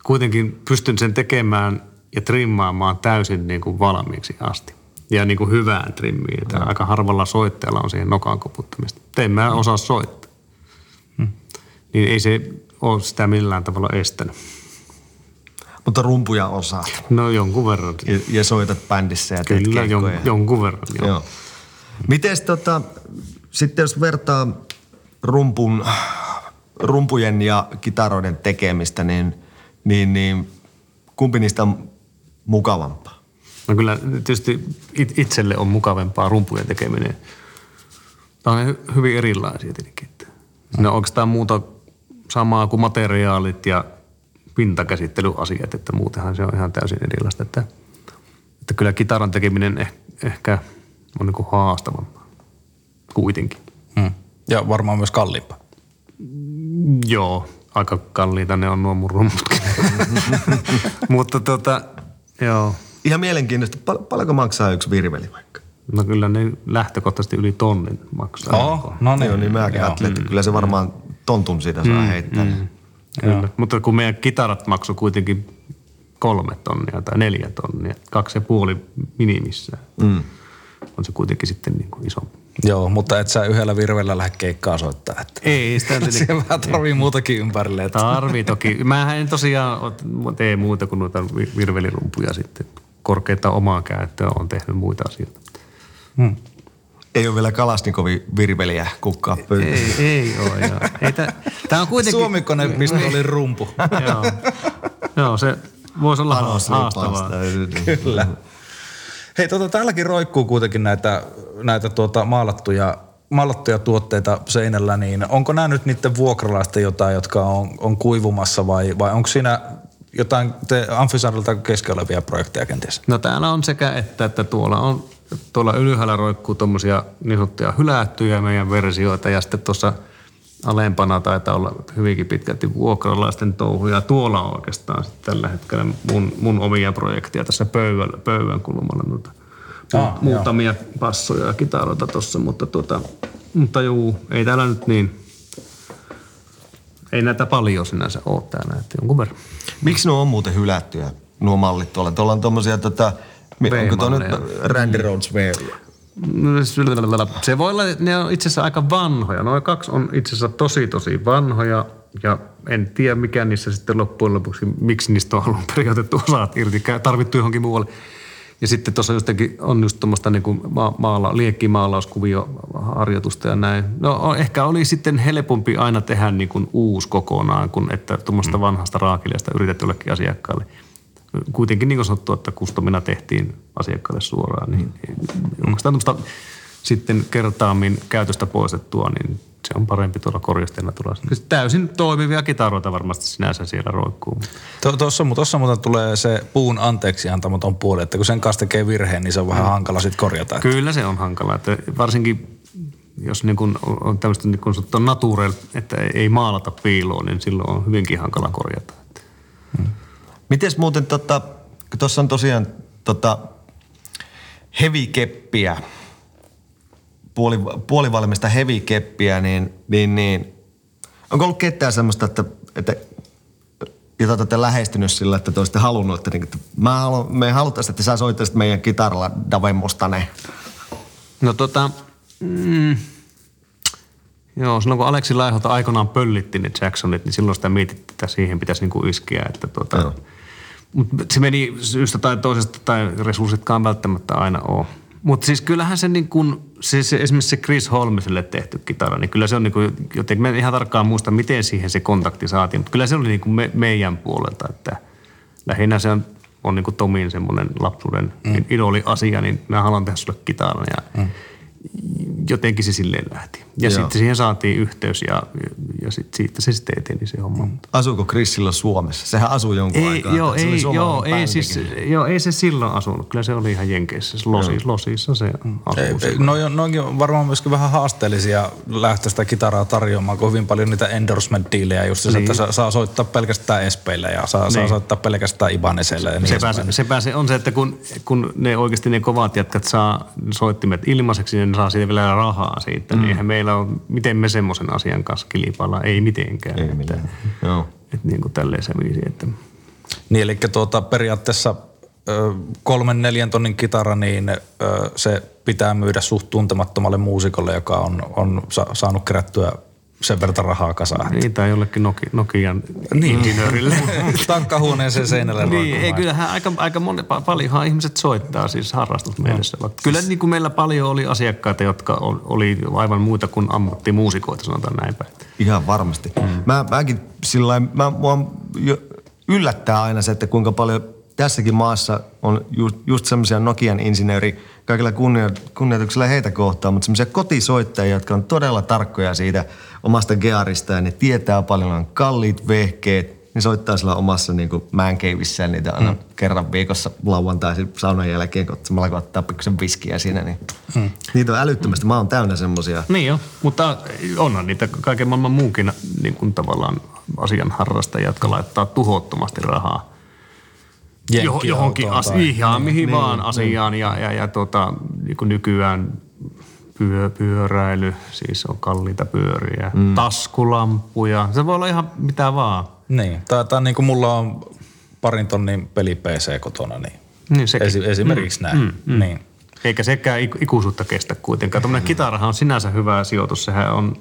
Kuitenkin pystyn sen tekemään ja trimmaamaan täysin niin kuin valmiiksi asti. Ja niin kuin hyvään trimmiin. Että aika harvalla soittajalla on siihen nokan koputtamista. En mä osaa soittaa. Niin ei se ole sitä millään tavalla estänyt. Mutta rumpuja osaat. No jonkun verran. Ja, ja soitat bändissä ja teet Kyllä, jon, jonkun verran. Joo. Joo. Mites tota, sitten jos vertaa rumpun, rumpujen ja kitaroiden tekemistä, niin, niin, niin kumpi niistä on mukavampaa? No kyllä tietysti it- itselle on mukavempaa rumpujen tekeminen. Tämä on hy- hyvin erilaisia tietenkin. Siinä on oikeastaan muuta samaa kuin materiaalit ja pintakäsittelyasiat, että muutenhan se on ihan täysin erilaista. Että, että kyllä kitaran tekeminen eh, ehkä on niin kuin haastavampaa kuitenkin. Ja varmaan myös kalliimpaa. Joo, aika kalliita ne on nuo mun rummutkin. Mutta tota, joo. Ihan mielenkiintoista. Pal- paljonko maksaa yksi virveli vaikka? No kyllä ne lähtökohtaisesti yli tonnin maksaa. Oh, no niin. Joo, niin mäkin ajattelin, että kyllä se varmaan tontun siitä saa heittää. Kyllä. Mutta kun meidän kitarat maksoi kuitenkin kolme tonnia tai neljä tonnia, kaksi ja puoli minimissään, mm. on se kuitenkin sitten niin kuin iso. Joo, mutta et sä yhdellä virvellä lähde keikkaa soittaa. Että. Ei sitä Siellä vähän tarvii muutakin ympärille. Että. Tarvii toki. Mähän en tosiaan tee muuta kuin noita vi- virvelirumpuja sitten korkeita omaa käyttöä, on tehnyt muita asioita. Ei ole vielä Kalasnikovi virveliä kukkaa pöytään. Ei, ei ole. Joo. Ei tä, tää on kuitenkin... Suomikone, mistä oli rumpu. joo. joo, se voisi olla Panos haastavaa. Kyllä. Hei, tota, täälläkin roikkuu kuitenkin näitä, näitä tuota, maalattuja, maalattuja tuotteita seinällä, niin onko nämä nyt niiden vuokralaisten jotain, jotka on, on kuivumassa vai, vai onko siinä jotain te Amfisaarilta keskellä olevia projekteja kenties? No täällä on sekä että, että tuolla on, tuolla ylhäällä roikkuu tuommoisia niin sanottuja hylättyjä meidän versioita ja sitten tuossa alempana taitaa olla hyvinkin pitkälti vuokralaisten touhuja. Tuolla on oikeastaan tällä hetkellä mun, mun omia projekteja tässä pöydän kulmalla. Noita, Ah, muutamia passoja ja kitaroita tuossa, mutta, tuota, mutta juu, ei täällä nyt niin, ei näitä paljon sinänsä ole täällä, että jonkun verran. Miksi ne on muuten hylättyjä, nuo mallit tuolla? Tuolla on tommosia tota, onko tuo nyt. Randy Rhodes V? Se voi olla, ne on itse asiassa aika vanhoja. Noin kaksi on itse asiassa tosi tosi vanhoja ja en tiedä mikä niissä sitten loppujen lopuksi, miksi niistä on alun perin otettu osat irti, tarvittu johonkin muualle. Ja sitten tuossa jostakin on just tuommoista niin ma- maala, liekkimaalauskuvioharjoitusta ja näin. No ehkä oli sitten helpompi aina tehdä niin kuin uusi kokonaan, kuin että tuommoista mm. vanhasta raakiliasta yritetty jollekin asiakkaalle. Kuitenkin niin kuin sanottu, että kustomina tehtiin asiakkaalle suoraan, niin onko tämmöistä sitten kertaammin käytöstä poistettua, niin se on parempi tuolla korjasteena tulla. Täysin toimivia kitaroita varmasti sinänsä siellä roikkuu. Tuossa tossa muuten tulee se puun anteeksi antamaton puoli, että kun sen kanssa tekee virheen, niin se on vähän hankala sitten korjata. Kyllä se on hankala, että varsinkin jos niin kun on tämmöistä niin kun sanottua naturel, että ei maalata piiloon, niin silloin on hyvinkin hankala korjata. Mites muuten tota, tuossa on tosiaan tota, hevikeppiä, puoli, puolivalmista hevikeppiä, niin, niin, niin onko ollut ketään semmoista, että, että jota te olette lähestynyt sillä, että te olisitte halunnut, että, niin, että mä haluan, me haluttaisiin, että sä soittaisit meidän kitaralla Dave Mostane. No tota, mm, joo, silloin kun Aleksi Laiholta aikoinaan pöllitti ne Jacksonit, niin silloin sitä mietittiin, että siihen pitäisi niinku iskeä. Että tota, Joo. mut se meni syystä tai toisesta tai resurssitkaan välttämättä aina ole. Mutta siis kyllähän se, niin kun, se, se, esimerkiksi se Chris Holmesille tehty kitara, niin kyllä se on niin kuin, jotenkin, mä en ihan tarkkaan muista, miten siihen se kontakti saatiin, mutta kyllä se oli niin kuin me, meidän puolelta, että lähinnä se on, on niin kuin Tomin semmoinen lapsuuden mm. idoli asia, niin mä haluan tehdä sulle kitaran ja mm. jotenkin se silleen lähti. Ja Joo. sitten siihen saatiin yhteys ja, ja sit siitä se sitten eteni se homma. Mm. Asuuko Chris silloin Suomessa? Sehän asui jonkun Ei, aikaa. joo, Se ei, joo, ei, siis, joo, ei se silloin asunut. Kyllä se oli ihan Jenkeissä. Se Losis, Losissa se asuu. Ei, ei, no, noinkin on varmaan myöskin vähän haasteellisia lähteä sitä kitaraa tarjoamaan, kun hyvin paljon niitä endorsement-diilejä just niin. että saa, saa soittaa pelkästään Espeille ja saa, niin. saa Niin. soittaa pelkästään Ibaneselle ja niin Sepä, se, sepä se on se, että kun, kun ne oikeasti ne kovat jätkät saa soittimet ilmaiseksi, niin ne saa siitä vielä rahaa siitä. Mm. Niin eihän meillä on, miten me semmoisen asian kanssa kilpaillaan, ei mitenkään. Ei että, millään. Joo. että niin kuin tälleen se viisi, että Niin, eli tuota, periaatteessa kolmen neljän tonnin kitara, niin se pitää myydä suht tuntemattomalle muusikolle, joka on, on sa- saanut kerättyä sen verran rahaa kasaan. niin tai jollekin Noki, Nokian niin. insinöörille. Takkahuoneeseen seinälle Niin, ei, kyllähän aika, aika moni, pa- paljonhan ihmiset soittaa siis harrastusmielessä. No. Kyllä niin kuin meillä paljon oli asiakkaita, jotka ol- oli aivan muita kuin ammattimuusikoita, sanotaan näin päin. Ihan varmasti. Mm. Mä, mäkin sillä lailla- mä, mua jo yllättää aina se, että kuinka paljon tässäkin maassa on just, just semmoisia Nokian insinööri, kaikilla kunnioituksella heitä kohtaan, mutta semmoisia kotisoittajia, jotka on todella tarkkoja siitä omasta gearista ja ne tietää paljon, on kalliit vehkeet, ne soittaa sillä omassa niin kuin määnkeivissään niitä aina mm. kerran viikossa lauantaisin saunan jälkeen, kun samalla kun ottaa pikkusen viskiä siinä, niin mm. niitä on älyttömästi. Mä oon täynnä semmoisia. Niin jo, mutta onhan niitä kaiken maailman muunkin niin kuin tavallaan asian harrastajia, jotka laittaa tuhottomasti rahaa johonkin tai- ihan mihin niin, vaan asiaan ja, ja, ja tota, niin nykyään pyö, pyöräily, siis on kalliita pyöriä, mm. taskulampuja, se voi olla ihan mitä vaan. Niin, tai, tai niin kuin mulla on parin tonnin peli PC kotona, niin, Niin esi- esimerkiksi mm, näin. Mm, mm. Niin. Eikä sekään iku- ikuisuutta kestä kuitenkaan. Tuommoinen kitarahan on sinänsä hyvä sijoitus. Sehän on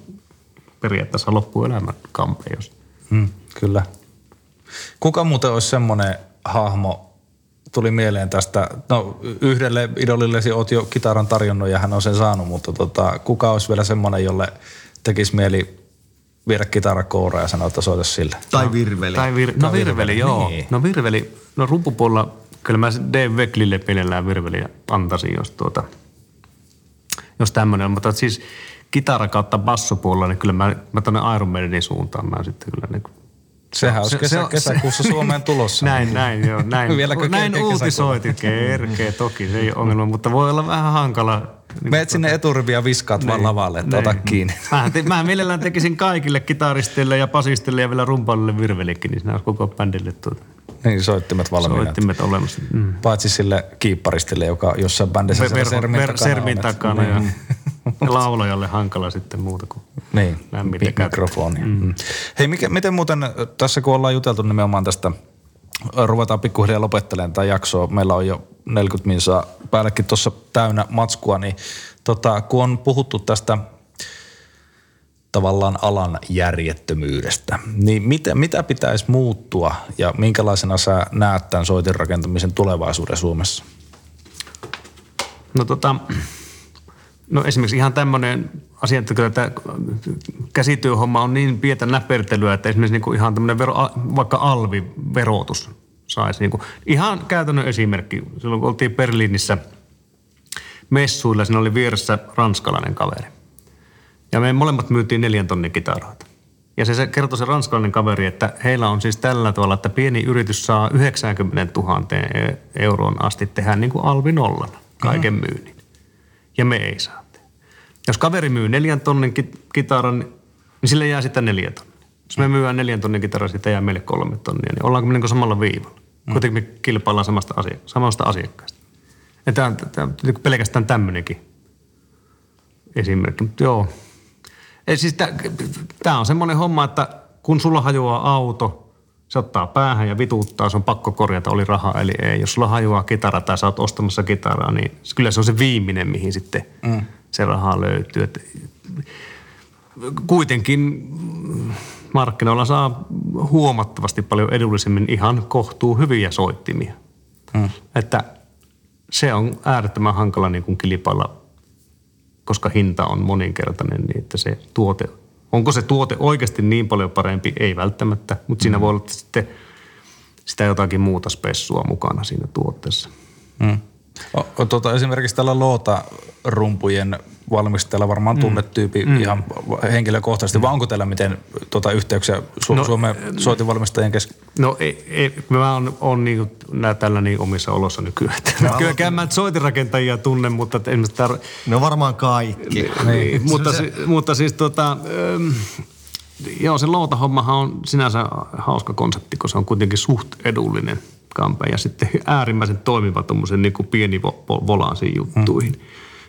periaatteessa loppuelämän kampe, jos Mm, kyllä. Kuka muuten olisi semmoinen hahmo, tuli mieleen tästä, no yhdelle idolillesi oot jo kitaran tarjonnut ja hän on sen saanut, mutta tota, kuka olisi vielä semmoinen, jolle tekisi mieli viedä kitarakoura ja sanoa, että soita sille? Tai virveli. Tai vir, no virveli, joo. Niin. No virveli, no rumpupuolella kyllä mä Dave Wecklille mielellään virveliä antaisin, jos tuota, jos tämmöinen, mutta siis kitara kautta bassopuolella, niin kyllä mä, mä tonne Iron Maidenin suuntaan mä sitten kyllä niin Sehän olisi Se- kesä, se kesäkuussa Suomeen tulossa. Näin, näin, joo, näin. Vieläkö näin uutisoitiin, kerkee toki, se ei ole ongelma, mutta voi olla vähän hankala. niin Meet sinne eturiviin ja viskaat vaan Niin, lavalle, että ota niin. kiinni. Mä, te, mä mielellään tekisin kaikille kitaristille ja basistille ja vielä rumpalille virvelikin, niin siinä olisi koko bändille tuota, Niin, soittimet valmiina. soittimet olemassa. Mm. Paitsi sille kiipparistille, joka jossain bändissä Ver, ver, sermin ver, takana sermin takana ja, ja laulajalle hankala sitten muuta kuin Niin, lämmintä mi- mikrofoni. Mm. Hei, mikä, miten muuten äh, tässä kun ollaan juteltu nimenomaan tästä, äh, ruvetaan pikkuhiljaa lopettelemaan tätä jaksoa, meillä on jo 40 minsaa päällekin tuossa täynnä matskua, niin tota, kun on puhuttu tästä tavallaan alan järjettömyydestä, niin mitä, mitä pitäisi muuttua ja minkälaisena sä näet tämän soitin rakentamisen tulevaisuuden Suomessa? No tota, no esimerkiksi ihan tämmöinen asia, että kyllä tämä käsityöhomma on niin pientä näpertelyä, että esimerkiksi niin kuin ihan tämmöinen vero, vaikka alviverotus saisi. Niin kuin, ihan käytännön esimerkki. Silloin kun oltiin Berliinissä messuilla, siinä oli vieressä ranskalainen kaveri. Ja me molemmat myytiin neljän tonnin kitaroita. Ja se, se kertoi se ranskalainen kaveri, että heillä on siis tällä tavalla, että pieni yritys saa 90 000 e- euroon asti tehdä niin kuin alvi nollana kaiken mm. myynnin. Ja me ei saa. Jos kaveri myy neljän tonnin ki- kitaran, niin sille jää sitten neljä tonnia. Jos me myydään neljän tonnin kitara, siitä jää meille kolme tonnia, niin ollaanko me niin samalla viivalla? Mm. Kuitenkin me kilpaillaan samasta, asia- samasta asiakkaasta. Ja tämä on, tämä niin kuin pelkästään tämmöinenkin esimerkki. Mutta joo. Ei, siis tämä on semmoinen homma, että kun sulla hajoaa auto, se ottaa päähän ja vituuttaa, se on pakko korjata, oli raha eli ei. Jos sulla hajoaa kitara tai sä oot ostamassa kitaraa, niin kyllä se on se viimeinen, mihin sitten mm. Se raha löytyy. Et kuitenkin markkinoilla saa huomattavasti paljon edullisemmin ihan kohtuu hyviä soittimia. Mm. Että se on äärettömän hankala niin kuin kilpailla koska hinta on moninkertainen, niin että se tuote, onko se tuote oikeasti niin paljon parempi? Ei välttämättä, mutta siinä voi olla sitten sitä jotakin muuta spessua mukana siinä tuotteessa. Mm. Tota, esimerkiksi tällä Loota-rumpujen valmistajalla varmaan tunnet tyyppi mm. ihan henkilökohtaisesti, mm. vai onko teillä miten tota, yhteyksiä Su- No, no, Suomen soitinvalmistajien kesken? No ei, ei mä oon, oon niin, nää tällä niin omissa olossa nykyään. Että Kylläkään mä soitinrakentajia tunne, mutta esimerkiksi tää, No varmaan kaikki. Niin, mutta, si, mutta siis tota, ähm, joo se loutahommahan on sinänsä hauska konsepti, kun se on kuitenkin suht edullinen kampe ja sitten äärimmäisen toimiva tuommoisen niin pieni vo- vo- volansiin juttuihin. Mm.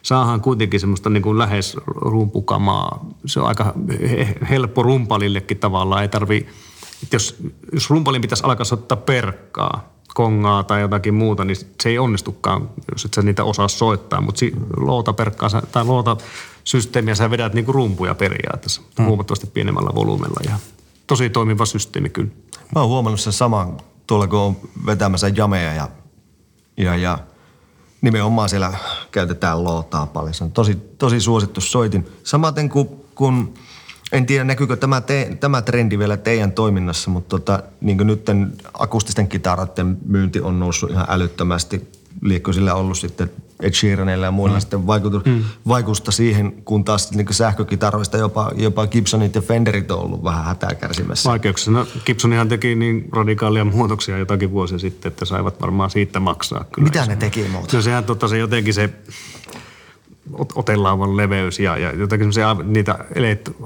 Saahan kuitenkin semmoista niin kuin lähes rumpukamaa. Se on aika he- helppo rumpalillekin tavallaan. Ei tarvi, että jos, jos rumpalin pitäisi alkaa soittaa perkkaa, kongaa tai jotakin muuta, niin se ei onnistukaan, jos et sä niitä osaa soittaa. Mutta si- loota-perkkaa sä- tai loota-systeemiä sä vedät niinku rumpuja periaatteessa mm. huomattavasti pienemmällä volyymella. Ja tosi toimiva systeemi kyllä. Mä oon huomannut sen saman tuolla, kun on vetämässä jameja ja, ja, ja nimenomaan siellä käytetään lootaa paljon. Se on tosi, tosi suosittu soitin. Samaten kuin kun, en tiedä näkyykö tämä, te, tämä trendi vielä teidän toiminnassa, mutta tota, niin nyt akustisten kitaroiden myynti on noussut ihan älyttömästi. Liekko sillä ollut sitten Ed Sheeranilla ja muilla mm. sitten vaikutu, mm. vaikusta siihen, kun taas niin sähkökitaroista jopa, jopa Gibsonit ja Fenderit on ollut vähän hätää kärsimässä. Vaikeuksissa. No, Gibsonihan teki niin radikaalia muutoksia jotakin vuosia sitten, että saivat varmaan siitä maksaa. Kyllä. Mitä ne teki muuta? No sehän tota, se jotenkin se ot- otelauvan leveys ja, ja jotakin semmoisia niitä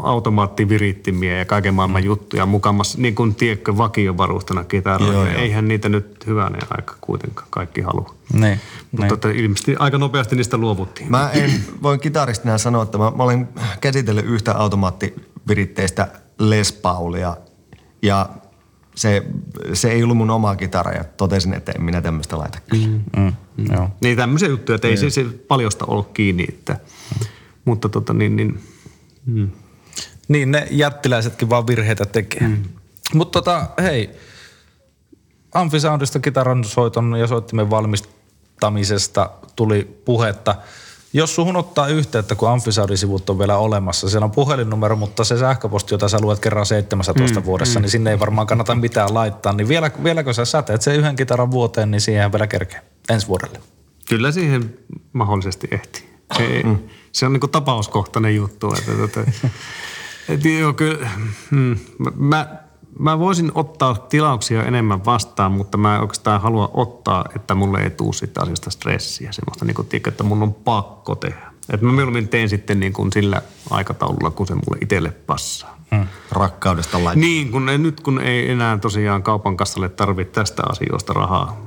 automaattivirittimiä ja kaiken maailman mm. juttuja mukamassa, niin kuin tiedätkö vakiovarustana joo. Eihän niitä nyt hyvänä aika kuitenkaan kaikki halua. Niin, Mutta että ilmeisesti aika nopeasti niistä luovuttiin. Mä en, voin kitaristina sanoa, että mä, mä olen käsitellyt yhtä automaattiviritteistä Les Paulia ja se, se ei ollut mun oma kitara ja totesin, että en minä tämmöistä laita kyllä. Mm. Mm, joo. Niin tämmöisiä juttuja, että ei se, se paljosta ollut kiinni. Että, mutta tota niin, niin mm. Niin, ne jättiläisetkin vaan virheitä tekee. Mm. Mutta tota, hei, Amfisoundista kitaran soiton ja soittimen valmistamisesta tuli puhetta. Jos suhun ottaa yhteyttä, kun Amfisoundin-sivut on vielä olemassa, siellä on puhelinnumero, mutta se sähköposti, jota sä luet kerran 17 mm, vuodessa, mm. niin sinne ei varmaan kannata mitään laittaa. Niin vielä, vieläkö sä säteet sen yhden kitaran vuoteen, niin siihen vielä kerkee ensi vuodelle. Kyllä siihen mahdollisesti ehtii. Se, mm. se on niin tapauskohtainen juttu. Että, että, että, joo, kyllä, hmm, mä, mä voisin ottaa tilauksia enemmän vastaan, mutta mä en oikeastaan halua ottaa, että mulle ei tule sitä asiasta stressiä. Semmoista niin kuin, että mun on pakko tehdä. Että mä mieluummin teen sitten niin kuin sillä aikataululla, kun se mulle itselle passaa. Hmm. Rakkaudesta laittaa. Niin, kun ei, nyt kun ei enää tosiaan kaupan kassalle tarvitse tästä asioista rahaa,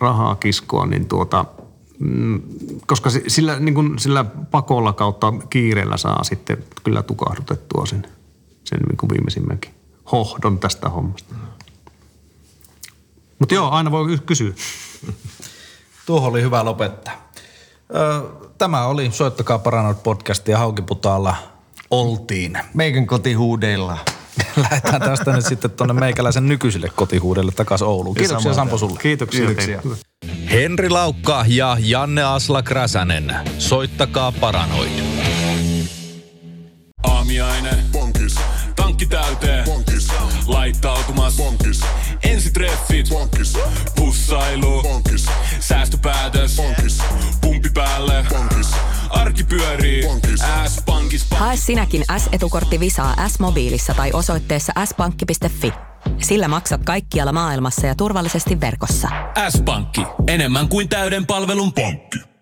rahaa kiskoa, niin tuota, mm, koska sillä, niin kuin sillä pakolla kautta kiireellä saa sitten kyllä tukahdutettua sen, sen niin kuin viimeisimmänkin hohdon tästä hommasta. Mutta joo, aina voi kysyä. Tuohon oli hyvä lopettaa. Tämä oli Soittakaa Paranoid podcast ja Haukiputaalla oltiin. Meikän kotihuudeilla. Lähdetään tästä nyt sitten tuonne meikäläisen nykyiselle kotihuudelle takaisin Ouluun. Kiitoksia Sampo sulle. Kiitoksia. Kiitoksia. Henri Laukka ja Janne Asla Kräsänen. Soittakaa Paranoid. Aamiaine. Bonkis. Tankki täyteen. Bonkis. Laittautumas. Bonkis. Ensitreffit. Bonkis. Pussailu. Bonkis. Säästöpäätös. Bonkis. Pumpi päälle. Bonkis. Arki pyörii. S-pankis. Hae sinäkin S-etukortti Visaa S-mobiilissa tai osoitteessa s-pankki.fi. Sillä maksat kaikkialla maailmassa ja turvallisesti verkossa. S-pankki. Enemmän kuin täyden palvelun pankki.